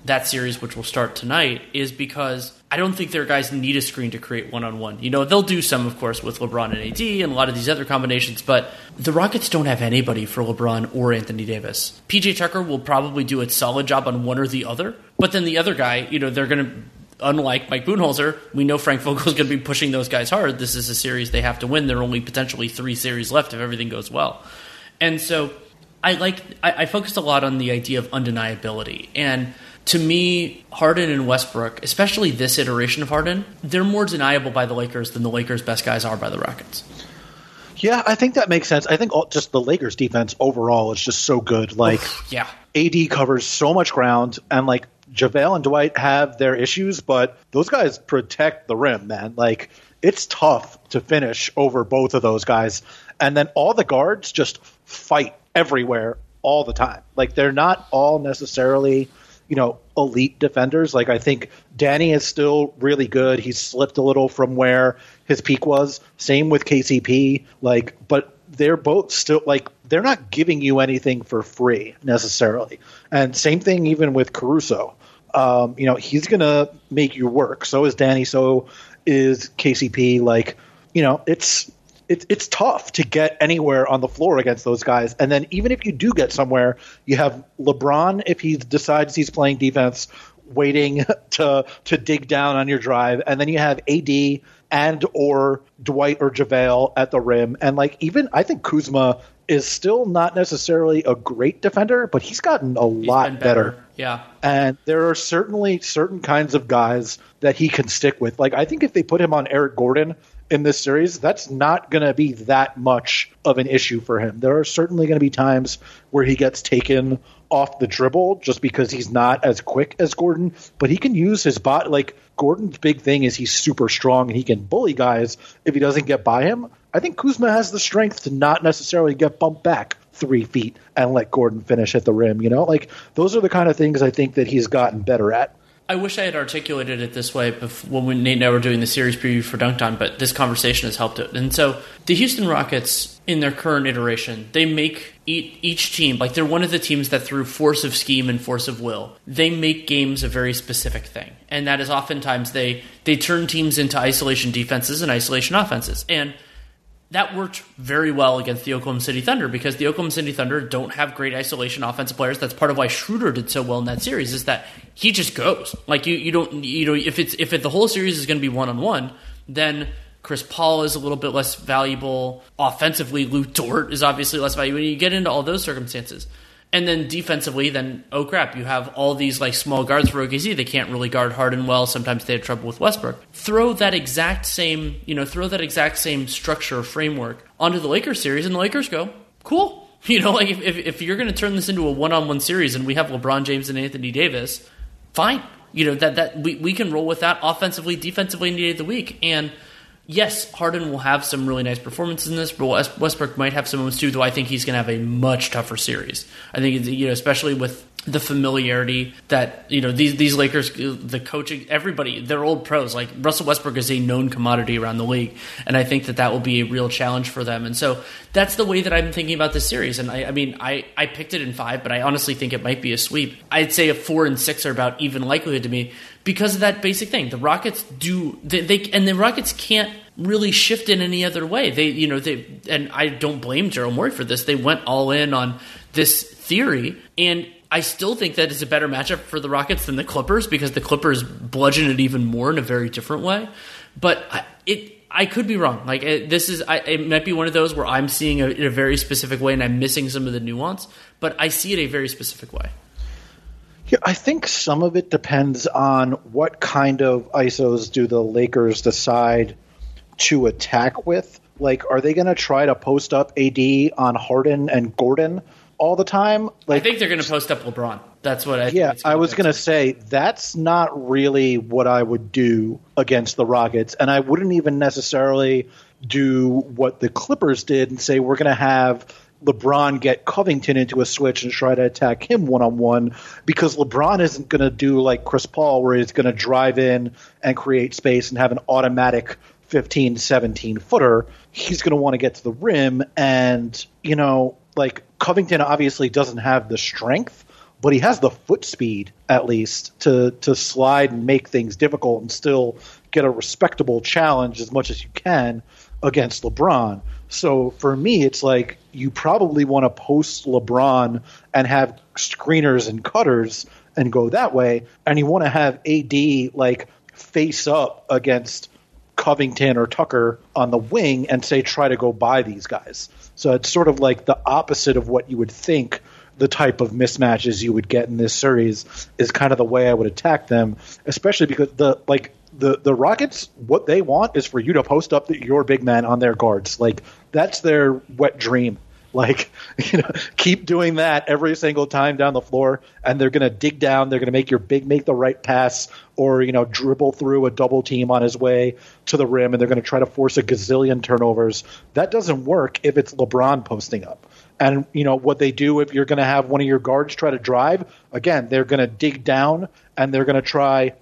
that series, which will start tonight, is because I don't think their guys need a screen to create one on one. You know, they'll do some, of course, with LeBron and AD and a lot of these other combinations, but the Rockets don't have anybody for LeBron or Anthony Davis. PJ Tucker will probably do a solid job on one or the other, but then the other guy, you know, they're going to. Unlike Mike Budenholzer, we know Frank Vogel is going to be pushing those guys hard. This is a series they have to win. There are only potentially three series left if everything goes well. And so I like I, I focused a lot on the idea of undeniability. And to me, Harden and Westbrook, especially this iteration of Harden, they're more deniable by the Lakers than the Lakers' best guys are by the Rockets. Yeah, I think that makes sense. I think all, just the Lakers defense overall is just so good. Like, yeah, AD covers so much ground, and like JaVale and Dwight have their issues, but those guys protect the rim, man. Like, it's tough to finish over both of those guys. And then all the guards just fight everywhere all the time. Like, they're not all necessarily you know, elite defenders. Like I think Danny is still really good. He's slipped a little from where his peak was. Same with KCP. Like, but they're both still like they're not giving you anything for free necessarily. And same thing even with Caruso. Um, you know, he's gonna make you work. So is Danny. So is KCP. Like, you know, it's it's it's tough to get anywhere on the floor against those guys. And then even if you do get somewhere, you have LeBron if he decides he's playing defense, waiting to to dig down on your drive, and then you have AD and or Dwight or JaVale at the rim, and like even I think Kuzma is still not necessarily a great defender, but he's gotten a he's lot better. better. Yeah. And there are certainly certain kinds of guys that he can stick with. Like I think if they put him on Eric Gordon, in this series, that's not going to be that much of an issue for him. There are certainly going to be times where he gets taken off the dribble just because he's not as quick as Gordon, but he can use his bot. Like Gordon's big thing is he's super strong and he can bully guys if he doesn't get by him. I think Kuzma has the strength to not necessarily get bumped back three feet and let Gordon finish at the rim. You know, like those are the kind of things I think that he's gotten better at. I wish I had articulated it this way before, when Nate and I were doing the series preview for Dunked On, but this conversation has helped it. And so the Houston Rockets, in their current iteration, they make each team, like they're one of the teams that through force of scheme and force of will, they make games a very specific thing. And that is oftentimes they, they turn teams into isolation defenses and isolation offenses. And that worked very well against the Oklahoma City Thunder because the Oklahoma City Thunder don't have great isolation offensive players. That's part of why Schroeder did so well in that series is that he just goes. Like you, you don't, you know, if it's if it, the whole series is going to be one on one, then Chris Paul is a little bit less valuable offensively. Lu Dort is obviously less valuable. When you get into all those circumstances, and then defensively, then oh crap, you have all these like small guards for OKC. They can't really guard Harden well. Sometimes they have trouble with Westbrook. Throw that exact same, you know, throw that exact same structure framework onto the Lakers series, and the Lakers go cool. You know, like if, if, if you're going to turn this into a one-on-one series, and we have LeBron James and Anthony Davis, fine. You know that that we, we can roll with that offensively, defensively, any day of the week, and yes, Harden will have some really nice performances in this, but Westbrook might have some moments too. Though I think he's going to have a much tougher series. I think you know, especially with the familiarity that you know these these Lakers, the coaching, everybody, they're old pros. Like Russell Westbrook is a known commodity around the league, and I think that that will be a real challenge for them. And so that's the way that I'm thinking about this series. And I, I mean, I I picked it in five, but I honestly think it might be a sweep. I'd say a four and six are about even likelihood to me because of that basic thing. The Rockets do they, they and the Rockets can't really shift in any other way. They, you know, they and I don't blame Daryl Morey for this. They went all in on this theory, and I still think that it's a better matchup for the Rockets than the Clippers because the Clippers bludgeon it even more in a very different way. But I, it. I could be wrong. Like it, this is, I, it might be one of those where I'm seeing it in a very specific way and I'm missing some of the nuance. But I see it a very specific way. Yeah, I think some of it depends on what kind of ISOs do the Lakers decide to attack with. Like, are they going to try to post up AD on Harden and Gordon all the time? Like, I think they're going to post up LeBron. That's what I. Yeah, I was going to say that's not really what I would do against the Rockets, and I wouldn't even necessarily do what the Clippers did and say we're going to have LeBron get Covington into a switch and try to attack him one on one because LeBron isn't going to do like Chris Paul where he's going to drive in and create space and have an automatic 15, 17 footer. He's going to want to get to the rim. And, you know, like Covington obviously doesn't have the strength, but he has the foot speed at least to, to slide and make things difficult and still get a respectable challenge as much as you can against LeBron. So for me, it's like you probably want to post LeBron and have screeners and cutters and go that way. And you want to have AD like face up against Covington or Tucker on the wing and say try to go by these guys. So it's sort of like the opposite of what you would think the type of mismatches you would get in this series is kind of the way I would attack them, especially because the like the the Rockets what they want is for you to post up your big man on their guards. Like that's their wet dream. Like, you know, keep doing that every single time down the floor, and they're going to dig down. They're going to make your big make the right pass, or you know, dribble through a double team on his way to the rim, and they're going to try to force a gazillion turnovers. That doesn't work if it's LeBron posting up. And you know what they do if you're going to have one of your guards try to drive. Again, they're going to dig down and they're going to try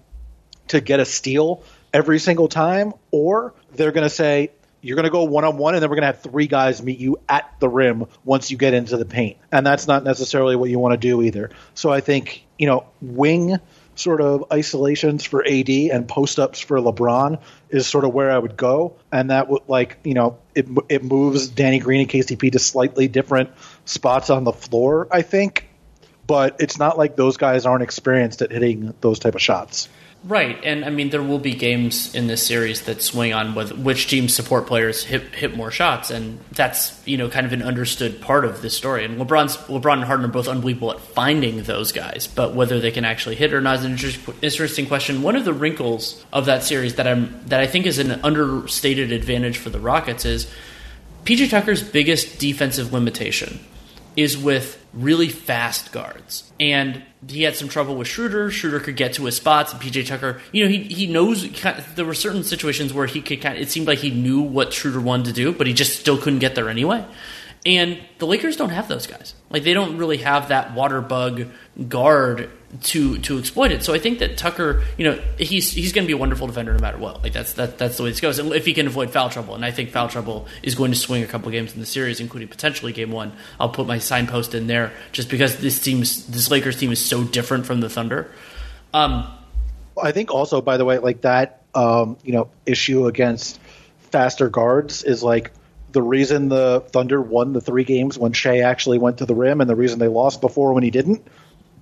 to get a steal every single time, or they're going to say, you're going to go one on one, and then we're going to have three guys meet you at the rim once you get into the paint. And that's not necessarily what you want to do either. So I think, you know, wing sort of isolations for AD and post ups for LeBron is sort of where I would go. And that would, like, you know, it, it moves Danny Green and KCP to slightly different spots on the floor, I think. But it's not like those guys aren't experienced at hitting those type of shots. Right, and I mean there will be games in this series that swing on with which team's support players hit hit more shots, and that's you know kind of an understood part of this story. And LeBron's LeBron and Harden are both unbelievable at finding those guys, but whether they can actually hit or not is an interesting question. One of the wrinkles of that series that I'm that I think is an understated advantage for the Rockets is PJ Tucker's biggest defensive limitation is with really fast guards. And he had some trouble with Schroeder. Schroeder could get to his spots, PJ Tucker, you know, he he knows. There were certain situations where he could kind. Of, it seemed like he knew what Schroeder wanted to do, but he just still couldn't get there anyway. And the Lakers don't have those guys. Like they don't really have that water bug guard to to exploit it. So I think that Tucker, you know, he's he's going to be a wonderful defender no matter what. Like that's that that's the way this goes. And if he can avoid foul trouble, and I think foul trouble is going to swing a couple games in the series, including potentially game one. I'll put my signpost in there just because this team's this Lakers team is so different from the Thunder. Um, I think also, by the way, like that, um, you know, issue against faster guards is like the reason the Thunder won the three games when Shai actually went to the rim, and the reason they lost before when he didn't.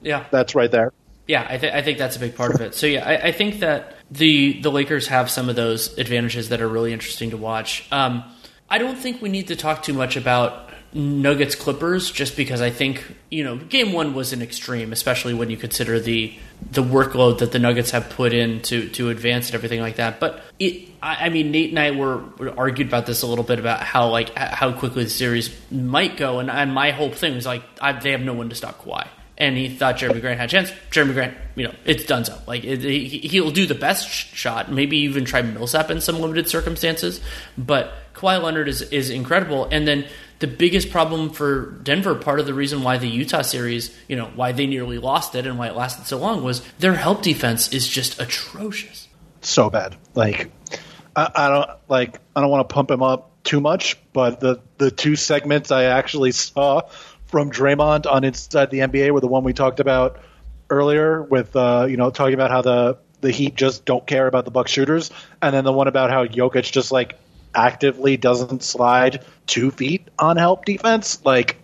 Yeah, that's right there. Yeah, I, th- I think that's a big part of it. So yeah, I, I, think that the the Lakers have some of those advantages that are really interesting to watch. Um, I don't think we need to talk too much about Nuggets Clippers just because I think you know game one was an extreme, especially when you consider the the workload that the Nuggets have put in to to advance and everything like that. But it, I, I mean, Nate and I were, were, argued about this a little bit about how like how quickly the series might go, and, and my whole thing was like I, they have no one to stop Kawhi and he thought Jerami Grant had a chance. Jerami Grant, you know, it's done so. Like it, he, will do the best shot, maybe even try Millsap in some limited circumstances. But Kawhi Leonard is is incredible. And then the biggest problem for Denver, part of the reason why the Utah series, you know, why they nearly lost it and why it lasted so long was their help defense is just atrocious. So bad. Like I, I don't like. I don't want to pump him up too much, but the the two segments I actually saw from Draymond on Inside the NBA were the one we talked about earlier with uh, you know talking about how the the Heat just don't care about the Buck shooters, and then the one about how Jokic just like actively doesn't slide two feet on help defense. Like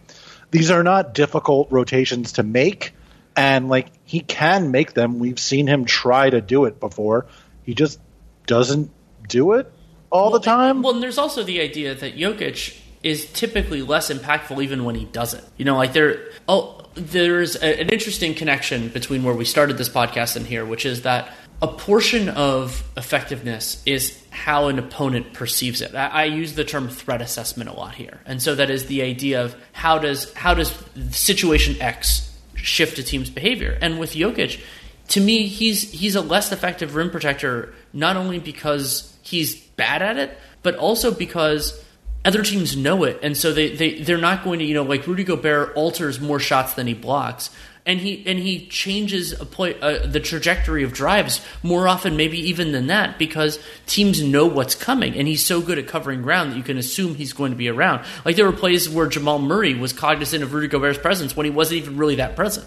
these are not difficult rotations to make, and like he can make them. We've seen him try to do it before. He just doesn't do it all well, the time. well, and there's also the idea that Jokic is typically less impactful even when he doesn't. You know, like there oh there's a, an interesting connection between where we started this podcast and here, which is that a portion of effectiveness is how an opponent perceives it. I, I, use the term threat assessment a lot here, and so that is the idea of how does how does situation X shift a team's behavior. And with Jokic, to me, he's he's a less effective rim protector not only because he's bad at it, but also because other teams know it, and so they, they they're not going to you know like Rudy Gobert alters more shots than he blocks, and he and he changes uh, the trajectory of drives more often, maybe even than that, because teams know what's coming, and he's so good at covering ground that you can assume he's going to be around. Like there were plays where Jamal Murray was cognizant of Rudy Gobert's presence when he wasn't even really that present.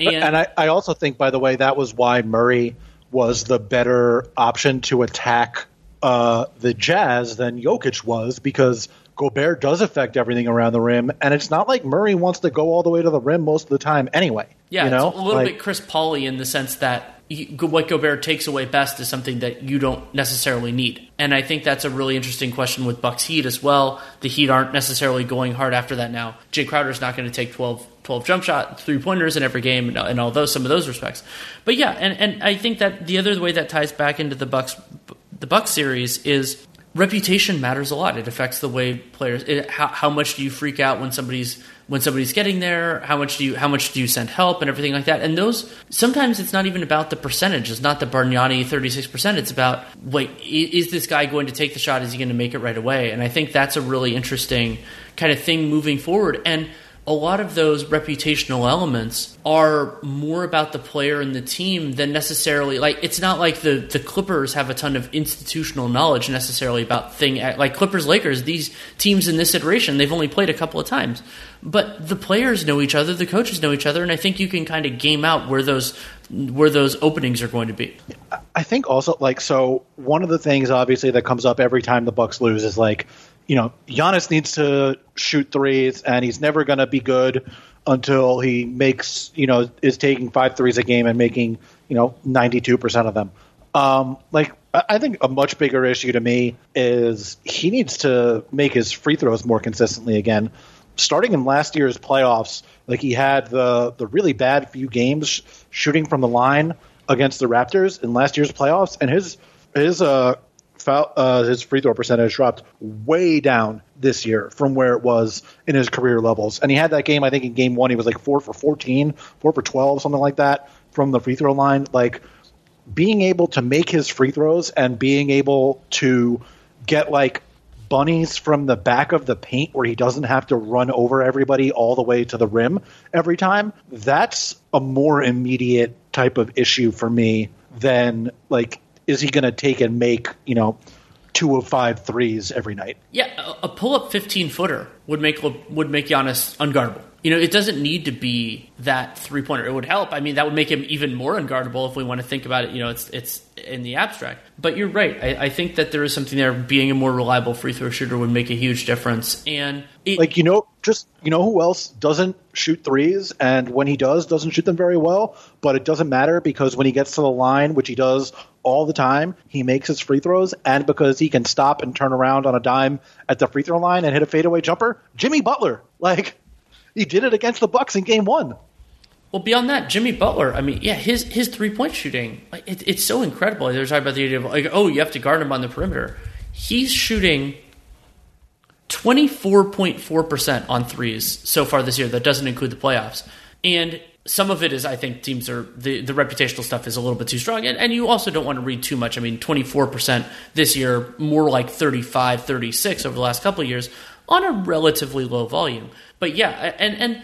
And, and I, I also think, by the way, that was why Murray was the better option to attack uh, the Jazz than Jokic was because Gobert does affect everything around the rim, and it's not like Murray wants to go all the way to the rim most of the time anyway. Yeah, you know? a little like, bit Chris Pauley in the sense that what Gobert takes away best is something that you don't necessarily need, and I think that's a really interesting question with Bucks Heat as well. The Heat aren't necessarily going hard after that now. Jae Crowder's not going to take 12, 12 jump shot three pointers in every game, and, and all those some of those respects. But yeah, and, and I think that the other way that ties back into the Bucks the Buck series is reputation matters a lot. It affects the way players. It, how, how much do you freak out when somebody's when somebody's getting there? How much do you how much do you send help and everything like that? And those sometimes it's not even about the percentage. It's not the Bargnani thirty six percent. It's about wait, is this guy going to take the shot? Is he going to make it right away? And I think that's a really interesting kind of thing moving forward. And a lot of those reputational elements are more about the player and the team than necessarily like it's not like the the Clippers have a ton of institutional knowledge necessarily about thing like Clippers Lakers these teams in this iteration they've only played a couple of times. But the players know each other the coaches know each other and I think you can kind of game out where those where those openings are going to be. I think also like so one of the things obviously that comes up every time the Bucks lose is like you know, Giannis needs to shoot threes, and he's never going to be good until he makes, you know, is taking five threes a game and making, you know, 92% of them. Um, like, I think a much bigger issue to me is he needs to make his free throws more consistently again. Starting in last year's playoffs, like he had the the really bad few games shooting from the line against the Raptors in last year's playoffs, and his his uh, foul, uh, his free throw percentage dropped way down this year from where it was in his career levels. And he had that game, I think, in game one, he was like four for 14, four for 12, something like that from the free throw line. Like being able to make his free throws and being able to get like bunnies from the back of the paint where he doesn't have to run over everybody all the way to the rim every time, that's a more immediate type of issue for me than like is he going to take and make you know two of five threes every night? Yeah, a pull up fifteen footer would make would make Giannis unguardable. You know, it doesn't need to be that three pointer. It would help. I mean, that would make him even more unguardable if we want to think about it. You know, it's it's in the abstract. But you're right. I, I think that there is something there. Being a more reliable free throw shooter would make a huge difference. And it, like you know, just you know who else doesn't shoot threes, and when he does, doesn't shoot them very well. But it doesn't matter because when he gets to the line, which he does all the time, he makes his free throws, and because he can stop and turn around on a dime at the free throw line and hit a fadeaway jumper, Jimmy Butler, like he did it against the Bucks in Game One. Well, beyond that, Jimmy Butler. I mean, yeah, his his three point shooting, it, it's so incredible. They're talking about the idea of like, oh, you have to guard him on the perimeter. He's shooting twenty four point four percent on threes so far this year. That doesn't include the playoffs, and some of it is I think teams are the, the reputational stuff is a little bit too strong and, and you also don't want to read too much. I mean 24% this year, more like 35, 36 over the last couple of years on a relatively low volume. But yeah, and and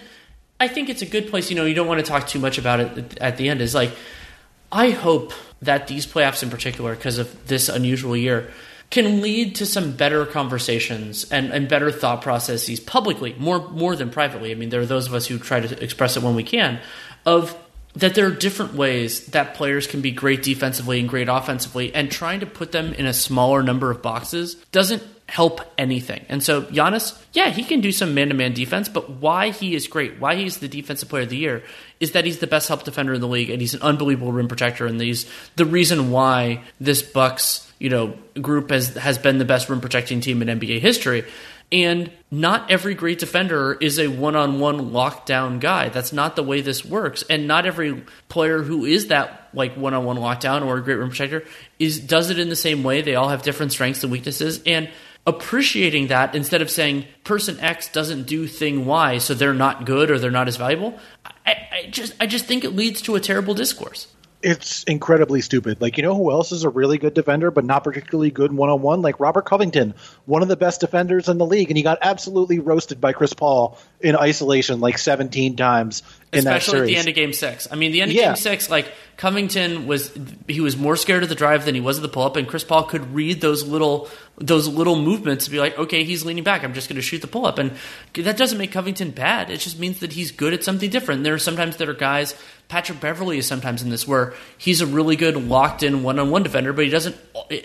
I think it's a good place, you know, you don't want to talk too much about it at the end is like I hope that these playoffs in particular because of this unusual year can lead to some better conversations and, and better thought processes publicly, more more than privately. I mean, there are those of us who try to express it when we can, of that there are different ways that players can be great defensively and great offensively, and trying to put them in a smaller number of boxes doesn't help anything. And so Giannis, yeah, he can do some man-to-man defense, but why he is great, why he's the defensive player of the year, is that he's the best help defender in the league, and he's an unbelievable rim protector. And he's the reason why this Bucks, you know, group has has been the best rim protecting team in NBA history. And not every great defender is a one on one lockdown guy. That's not the way this works. And not every player who is that like one on one lockdown or a great rim protector is does it in the same way. They all have different strengths and weaknesses. And appreciating that instead of saying person X doesn't do thing Y, so they're not good or they're not as valuable, I, I just I just think it leads to a terrible discourse it's incredibly stupid. Like, you know who else is a really good defender, but not particularly good one on one? Like Robert Covington, one of the best defenders in the league, and he got absolutely roasted by Chris Paul in isolation like 17 times in especially at the end of game six. I mean, the end of yeah. game six, like Covington was he was more scared of the drive than he was of the pull up, and Chris Paul could read those little those little movements to be like, okay, he's leaning back. I'm just going to shoot the pull up, and that doesn't make Covington bad. It just means that he's good at something different. And there are sometimes there are guys. Patrick Beverley is sometimes in this where he's a really good locked in one on one defender, but he doesn't,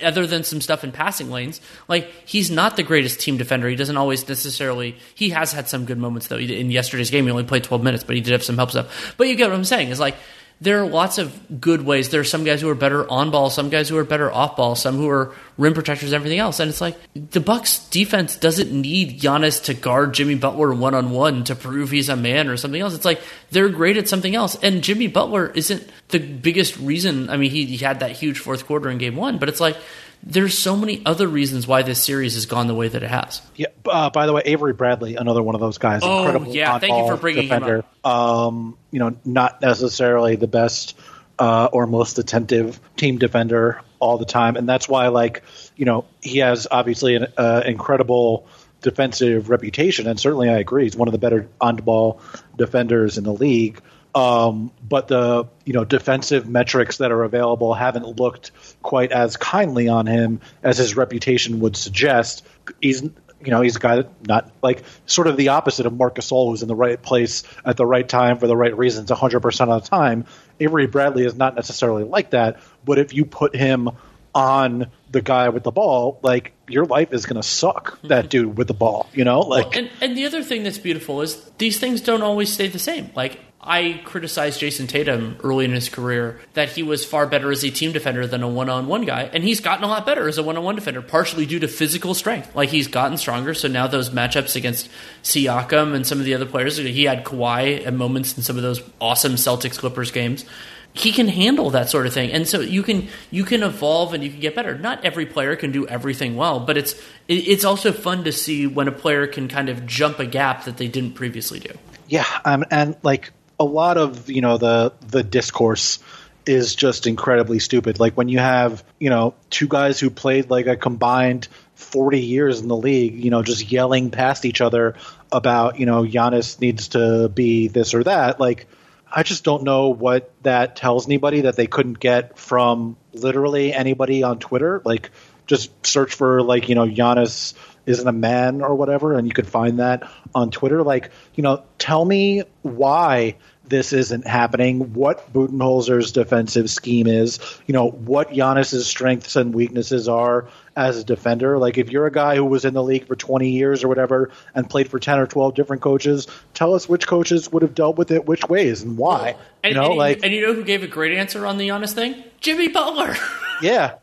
other than some stuff in passing lanes, like he's not the greatest team defender. He doesn't always necessarily. He has had some good moments though. In yesterday's game, he only played 12 minutes, but he did have some help stuff. But you get what I'm saying is like there are lots of good ways. There are some guys who are better on ball, some guys who are better off ball, some who are rim protectors, everything else. And it's like the Bucks defense doesn't need Giannis to guard Jimmy Butler one on one to prove he's a man or something else. It's like they're great at something else. And Jimmy Butler isn't the biggest reason. I mean, he, he had that huge fourth quarter in game one, but it's like there's so many other reasons why this series has gone the way that it has. Yeah. Uh, by the way, Avery Bradley, another one of those guys. Oh, incredible yeah, thank you for bringing him defender. Um, you know, not necessarily the best uh, or most attentive team defender all the time, and that's why, like, you know, he has obviously an uh, incredible defensive reputation, and certainly I agree, he's one of the better on-ball defenders in the league. Um, but the you know defensive metrics that are available haven't looked quite as kindly on him as his reputation would suggest. He's you know he's a guy that not like sort of the opposite of Marc Gasol, who's in the right place at the right time for the right reasons 100 percent of the time. Avery Bradley is not necessarily like that, but if you put him on the guy with the ball, like your life is going to suck. That dude with the ball, you know, like. Well, and, and the other thing that's beautiful is these things don't always stay the same. Like I criticized Jayson Tatum early in his career that he was far better as a team defender than a one-on-one guy, and he's gotten a lot better as a one-on-one defender, partially due to physical strength. Like he's gotten stronger, so now those matchups against Siakam and some of the other players, he had Kawhi at moments in some of those awesome Celtics Clippers games. He can handle that sort of thing, and so you can you can evolve and you can get better. Not every player can do everything well, but it's it's also fun to see when a player can kind of jump a gap that they didn't previously do. Yeah, um, and like a lot of you know the the discourse is just incredibly stupid. Like when you have you know two guys who played like a combined forty years in the league, you know, just yelling past each other about you know Giannis needs to be this or that. Like I just don't know what that tells anybody that they couldn't get from literally anybody on Twitter. Like just search for like you know Giannis isn't a man or whatever, and you could find that on Twitter. Like you know, tell me why this isn't happening, what Budenholzer's defensive scheme is, you know, what Giannis's strengths and weaknesses are as a defender. Like if you're a guy who was in the league for 20 years or whatever and played for 10 or 12 different coaches, tell us which coaches would have dealt with it which ways and why. Oh, and, you know, and, like and you know who gave a great answer on the Giannis thing? Jimmy Butler. yeah.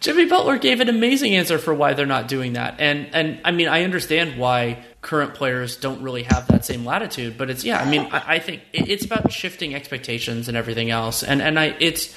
Jimmy Butler gave an amazing answer for why they're not doing that. And and I mean I understand why current players don't really have that same latitude, but it's yeah, I mean I, I think it's about shifting expectations and everything else. And and I it's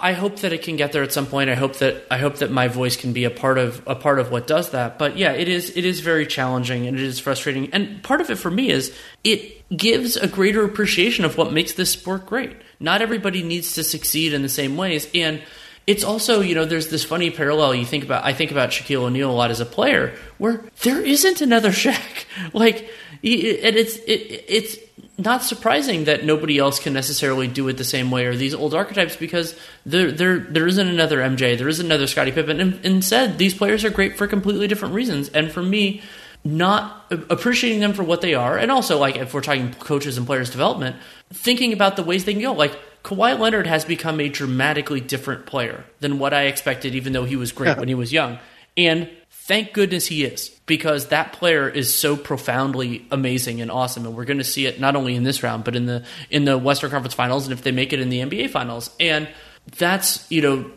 I hope that it can get there at some point. I hope that I hope that my voice can be a part of a part of what does that. But yeah, it is it is very challenging and it is frustrating. And part of it for me is it gives a greater appreciation of what makes this sport great. Not everybody needs to succeed in the same ways and it's also you know there's this funny parallel you think about I think about Shaquille O'Neal a lot as a player where there isn't another Shaq. Like and it's it, it's not surprising that nobody else can necessarily do it the same way or these old archetypes because there there there isn't another MJ there isn't another Scottie Pippen. And instead these players are great for completely different reasons. And for me not appreciating them for what they are and also like if we're talking coaches and players development thinking about the ways they can go. Like Kawhi Leonard has become a dramatically different player than what I expected, even though he was great when he was young. And thank goodness he is, because that player is so profoundly amazing and awesome. And we're going to see it not only in this round, but in the in the Western Conference Finals, and if they make it in the NBA Finals. And that's you know,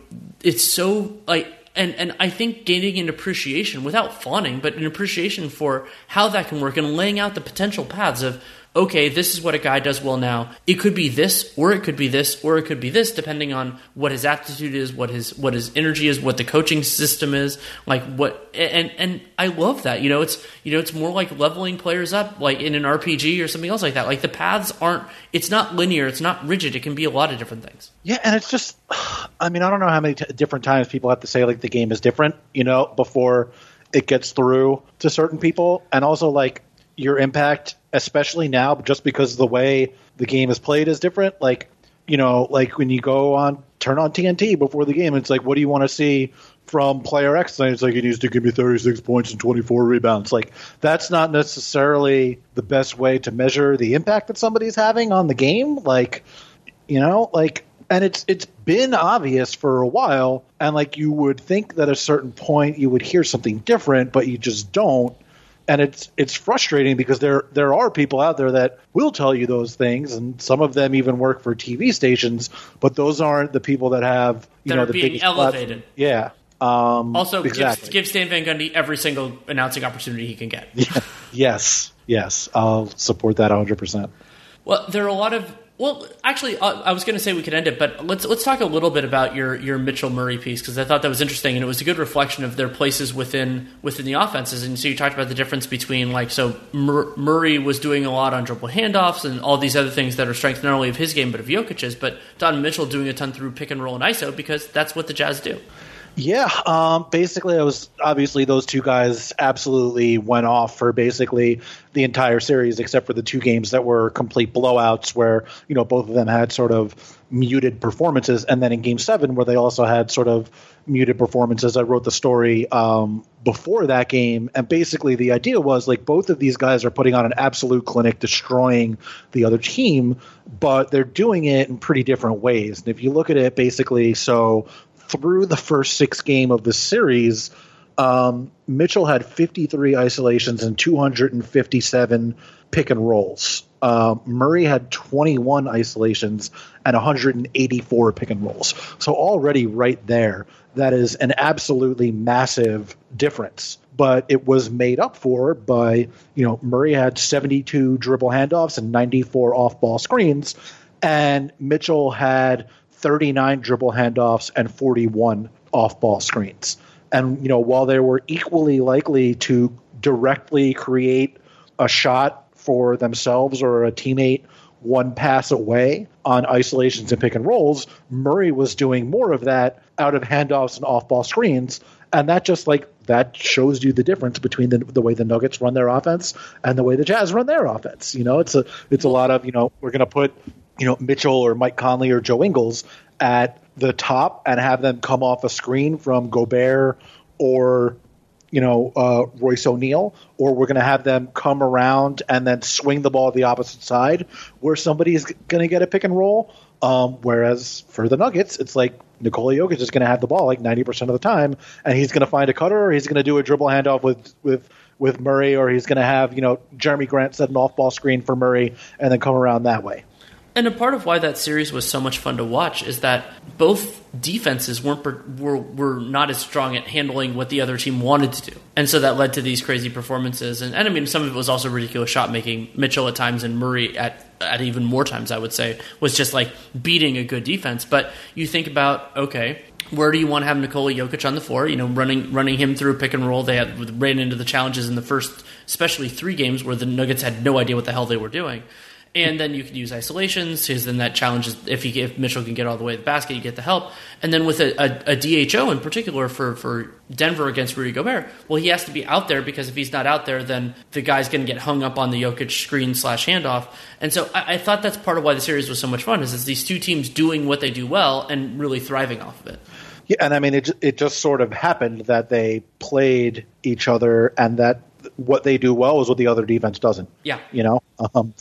it's so like. And, and I think gaining an appreciation without fawning, but an appreciation for how that can work and laying out the potential paths of okay, this is what a guy does well now. It could be this, or it could be this, or it could be this, depending on what his aptitude is, what his what his energy is, what the coaching system is, like what. And and I love that. You know, it's you know it's more like leveling players up, like in an RPG or something else like that. Like the paths aren't. It's not linear. It's not rigid. It can be a lot of different things. Yeah, and it's just. I mean, I don't know how many t- different times people have to say like the game is different. You know, before it gets through to certain people, and also like your impact, especially now, just because the way the game is played is different. Like, you know, like when you go on, turn on TNT before the game, it's like, what do you want to see from player X? And it's like, he needs to give me 36 points and 24 rebounds. Like, that's not necessarily the best way to measure the impact that somebody's having on the game. Like, you know, like, and it's it's been obvious for a while, and like you would think that at a certain point you would hear something different, but you just don't and it's it's frustrating because there there are people out there that will tell you those things, and some of them even work for TV stations, but those aren't the people that have you that know are the being elevated. Platform. Yeah. Um, Also, exactly. give, give Stan Van Gundy every single announcing opportunity he can get. yes, yes, I'll support that 100. percent Well, there are a lot of Well, actually, uh, I was going to say we could end it, but let's let's talk a little bit about your your Mitchell Murray piece because I thought that was interesting and it was a good reflection of their places within within the offenses. And so you talked about the difference between like so Mur- Murray was doing a lot on dribble handoffs and all these other things that are strengths not only of his game but of Jokic's, but Don Mitchell doing a ton through pick and roll and ISO because that's what the Jazz do. Yeah, um, basically, I was obviously those two guys absolutely went off for basically the entire series, except for the two games that were complete blowouts, where you know both of them had sort of muted performances, and then in Game Seven, where they also had sort of muted performances. I wrote the story um, before that game, and basically the idea was like both of these guys are putting on an absolute clinic, destroying the other team, but they're doing it in pretty different ways. And if you look at it, basically, so through the first six game of the series, um, Mitchell had 53 isolations and 257 pick and rolls. Uh, Murray had 21 isolations and 184 pick and rolls. So already right there, that is an absolutely massive difference. But it was made up for by, you know, Murray had 72 dribble handoffs and 94 off ball screens, and Mitchell had 39 dribble handoffs and 41 off ball screens. And, you know, while they were equally likely to directly create a shot for themselves or a teammate one pass away on isolations and pick and rolls, Murray was doing more of that out of handoffs and off ball screens. And that just like that shows you the difference between the, the way the Nuggets run their offense and the way the Jazz run their offense. You know, it's a it's a lot of you know we're going to put you know Mitchell or Mike Conley or Joe Ingles at the top and have them come off a screen from Gobert or you know uh, Royce O'Neale, or we're going to have them come around and then swing the ball the opposite side where somebody is going to get a pick and roll. Um, whereas for the Nuggets, it's like Nikola Jokic is going to have the ball like ninety percent of the time, and he's going to find a cutter, or he's going to do a dribble handoff with with with Murray, or he's going to have you know Jerami Grant set an off ball screen for Murray and then come around that way. And a part of why that series was so much fun to watch is that both defenses weren't were were not as strong at handling what the other team wanted to do, and so that led to these crazy performances. And, and I mean, some of it was also ridiculous shot making. Mitchell at times and Murray at at even more times, I would say, was just like beating a good defense. But you think about okay, where do you want to have Nikola Jokic on the floor? You know, running running him through pick and roll. They had ran into the challenges in the first, especially three games where the Nuggets had no idea what the hell they were doing and then you can use isolations because then that challenges if he if Mitchell can get all the way to the basket, you get the help. And then with a, a, a, DHO in particular for for Denver against Rudy Gobert, well, he has to be out there because if he's not out there, then the guy's going to get hung up on the Jokic screen slash handoff. And so I, I, thought that's part of why the series was so much fun is it's these two teams doing what they do well and really thriving off of it. Yeah, and I mean it it just sort of happened that they played each other and that what they do well is what the other defense doesn't. Yeah, you know. Um,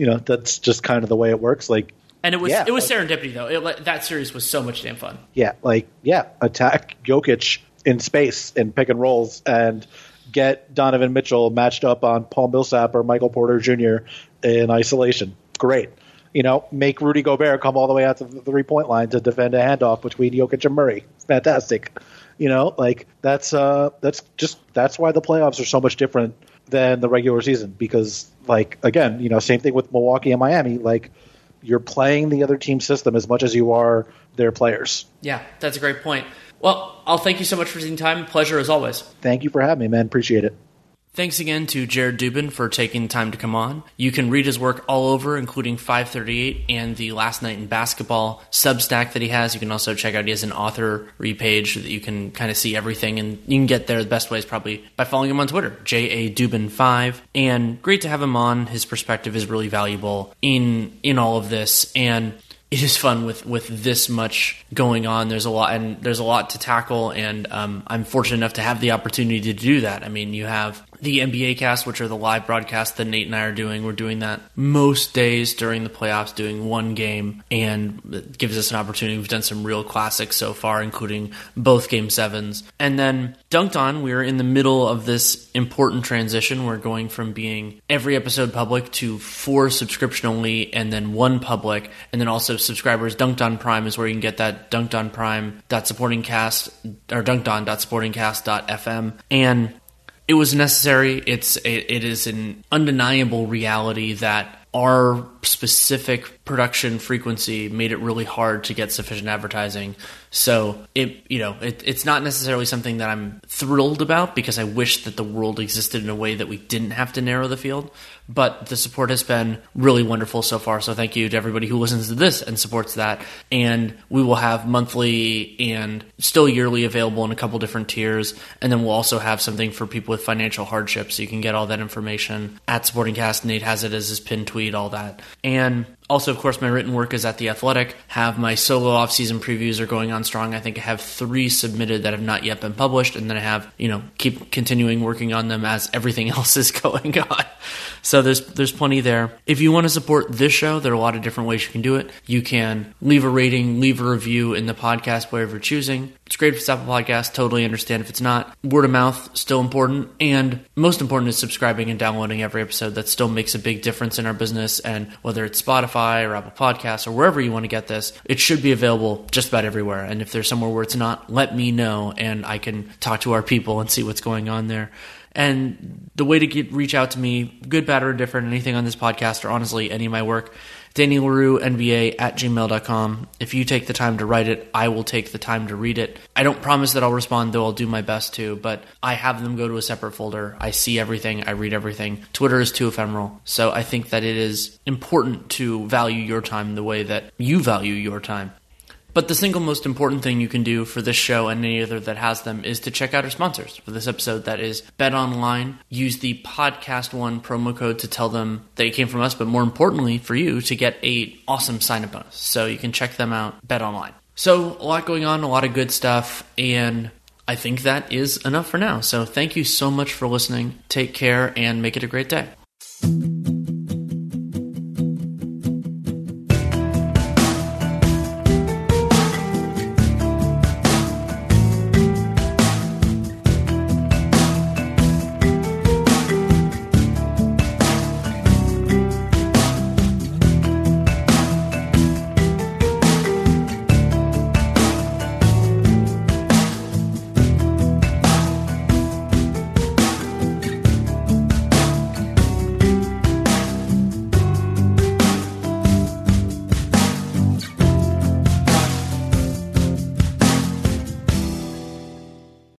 you know that's just kind of the way it works. Like, and it was yeah, it was like, serendipity though. It, that series was so much damn fun. Yeah, like yeah, attack Jokic in space in pick and rolls and get Donovan Mitchell matched up on Paul Millsap or Michael Porter Jr. in isolation. Great. You know, make Rudy Gobert come all the way out to the three point line to defend a handoff between Jokic and Murray. Fantastic. You know, like that's uh that's just that's why the playoffs are so much different than the regular season because like again, you know, same thing with Milwaukee and Miami. Like you're playing the other team's system as much as you are their players. Yeah, that's a great point. Well, I'll thank you so much for taking time. Pleasure as always. Thank you for having me, man. Appreciate it. Thanks again to Jared Dubin for taking the time to come on. You can read his work all over, including 538 and the Last Night in Basketball Substack that he has. You can also check out he has an author page that you can kind of see everything, and you can get there. The best way is probably by following him on Twitter, J A Dubin5. And great to have him on. His perspective is really valuable in in all of this, and it is fun with with this much going on. There's a lot, and there's a lot to tackle, and um, I'm fortunate enough to have the opportunity to do that. I mean, you have the NBA cast, which are the live broadcasts that Nate and I are doing. We're doing that most days during the playoffs, doing one game, and it gives us an opportunity. We've done some real classics so far, including both game sevens. And then Dunked On, we're in the middle of this important transition. We're going from being every episode public to four subscription only, and then one public, and then also subscribers. Dunked On Prime is where you can get that Dunked On Prime dot supporting cast or dunked on dot supporting cast dot fm and it was necessary. It's it, it is an undeniable reality that our specific production frequency made it really hard to get sufficient advertising. So it, you know, it, it's not necessarily something that I'm thrilled about because I wish that the world existed in a way that we didn't have to narrow the field. But the support has been really wonderful so far. So thank you to everybody who listens to this and supports that. And we will have monthly and still yearly available in a couple different tiers. And then we'll also have something for people with financial hardship. So you can get all that information at Supporting Cast. Nate has it as his pinned tweet, all that. And also, of course, my written work is at The Athletic. Have my solo off-season previews are going on strong. I think I have three submitted that have not yet been published, and then I have, you know, keep continuing working on them as everything else is going on. So there's there's plenty there. If you want to support this show, there are a lot of different ways you can do it. You can leave a rating, leave a review in the podcast player you're choosing. It's great it's Apple Podcast. Totally understand if it's not. Word of mouth still important, and most important is subscribing and downloading every episode. That still makes a big difference in our business. And whether it's Spotify or Apple Podcasts or wherever you want to get this, it should be available just about everywhere. And if there's somewhere where it's not, let me know, and I can talk to our people and see what's going on there. And the way to get reach out to me, good, bad, or different, anything on this podcast, or honestly any of my work, Danny Leroux, NBA at gmail.com. If you take the time to write it, I will take the time to read it. I don't promise that I'll respond, though I'll do my best to, but I have them go to a separate folder. I see everything, I read everything. Twitter is too ephemeral. So I think that it is important to value your time the way that you value your time. But the single most important thing you can do for this show and any other that has them is to check out our sponsors for this episode. That is Bet Online. Use the Podcast One promo code to tell them that it came from us, but more importantly for you to get a awesome sign up bonus. So you can check them out. Bet Online. So a lot going on, a lot of good stuff, and I think that is enough for now. So thank you so much for listening. Take care and make it a great day.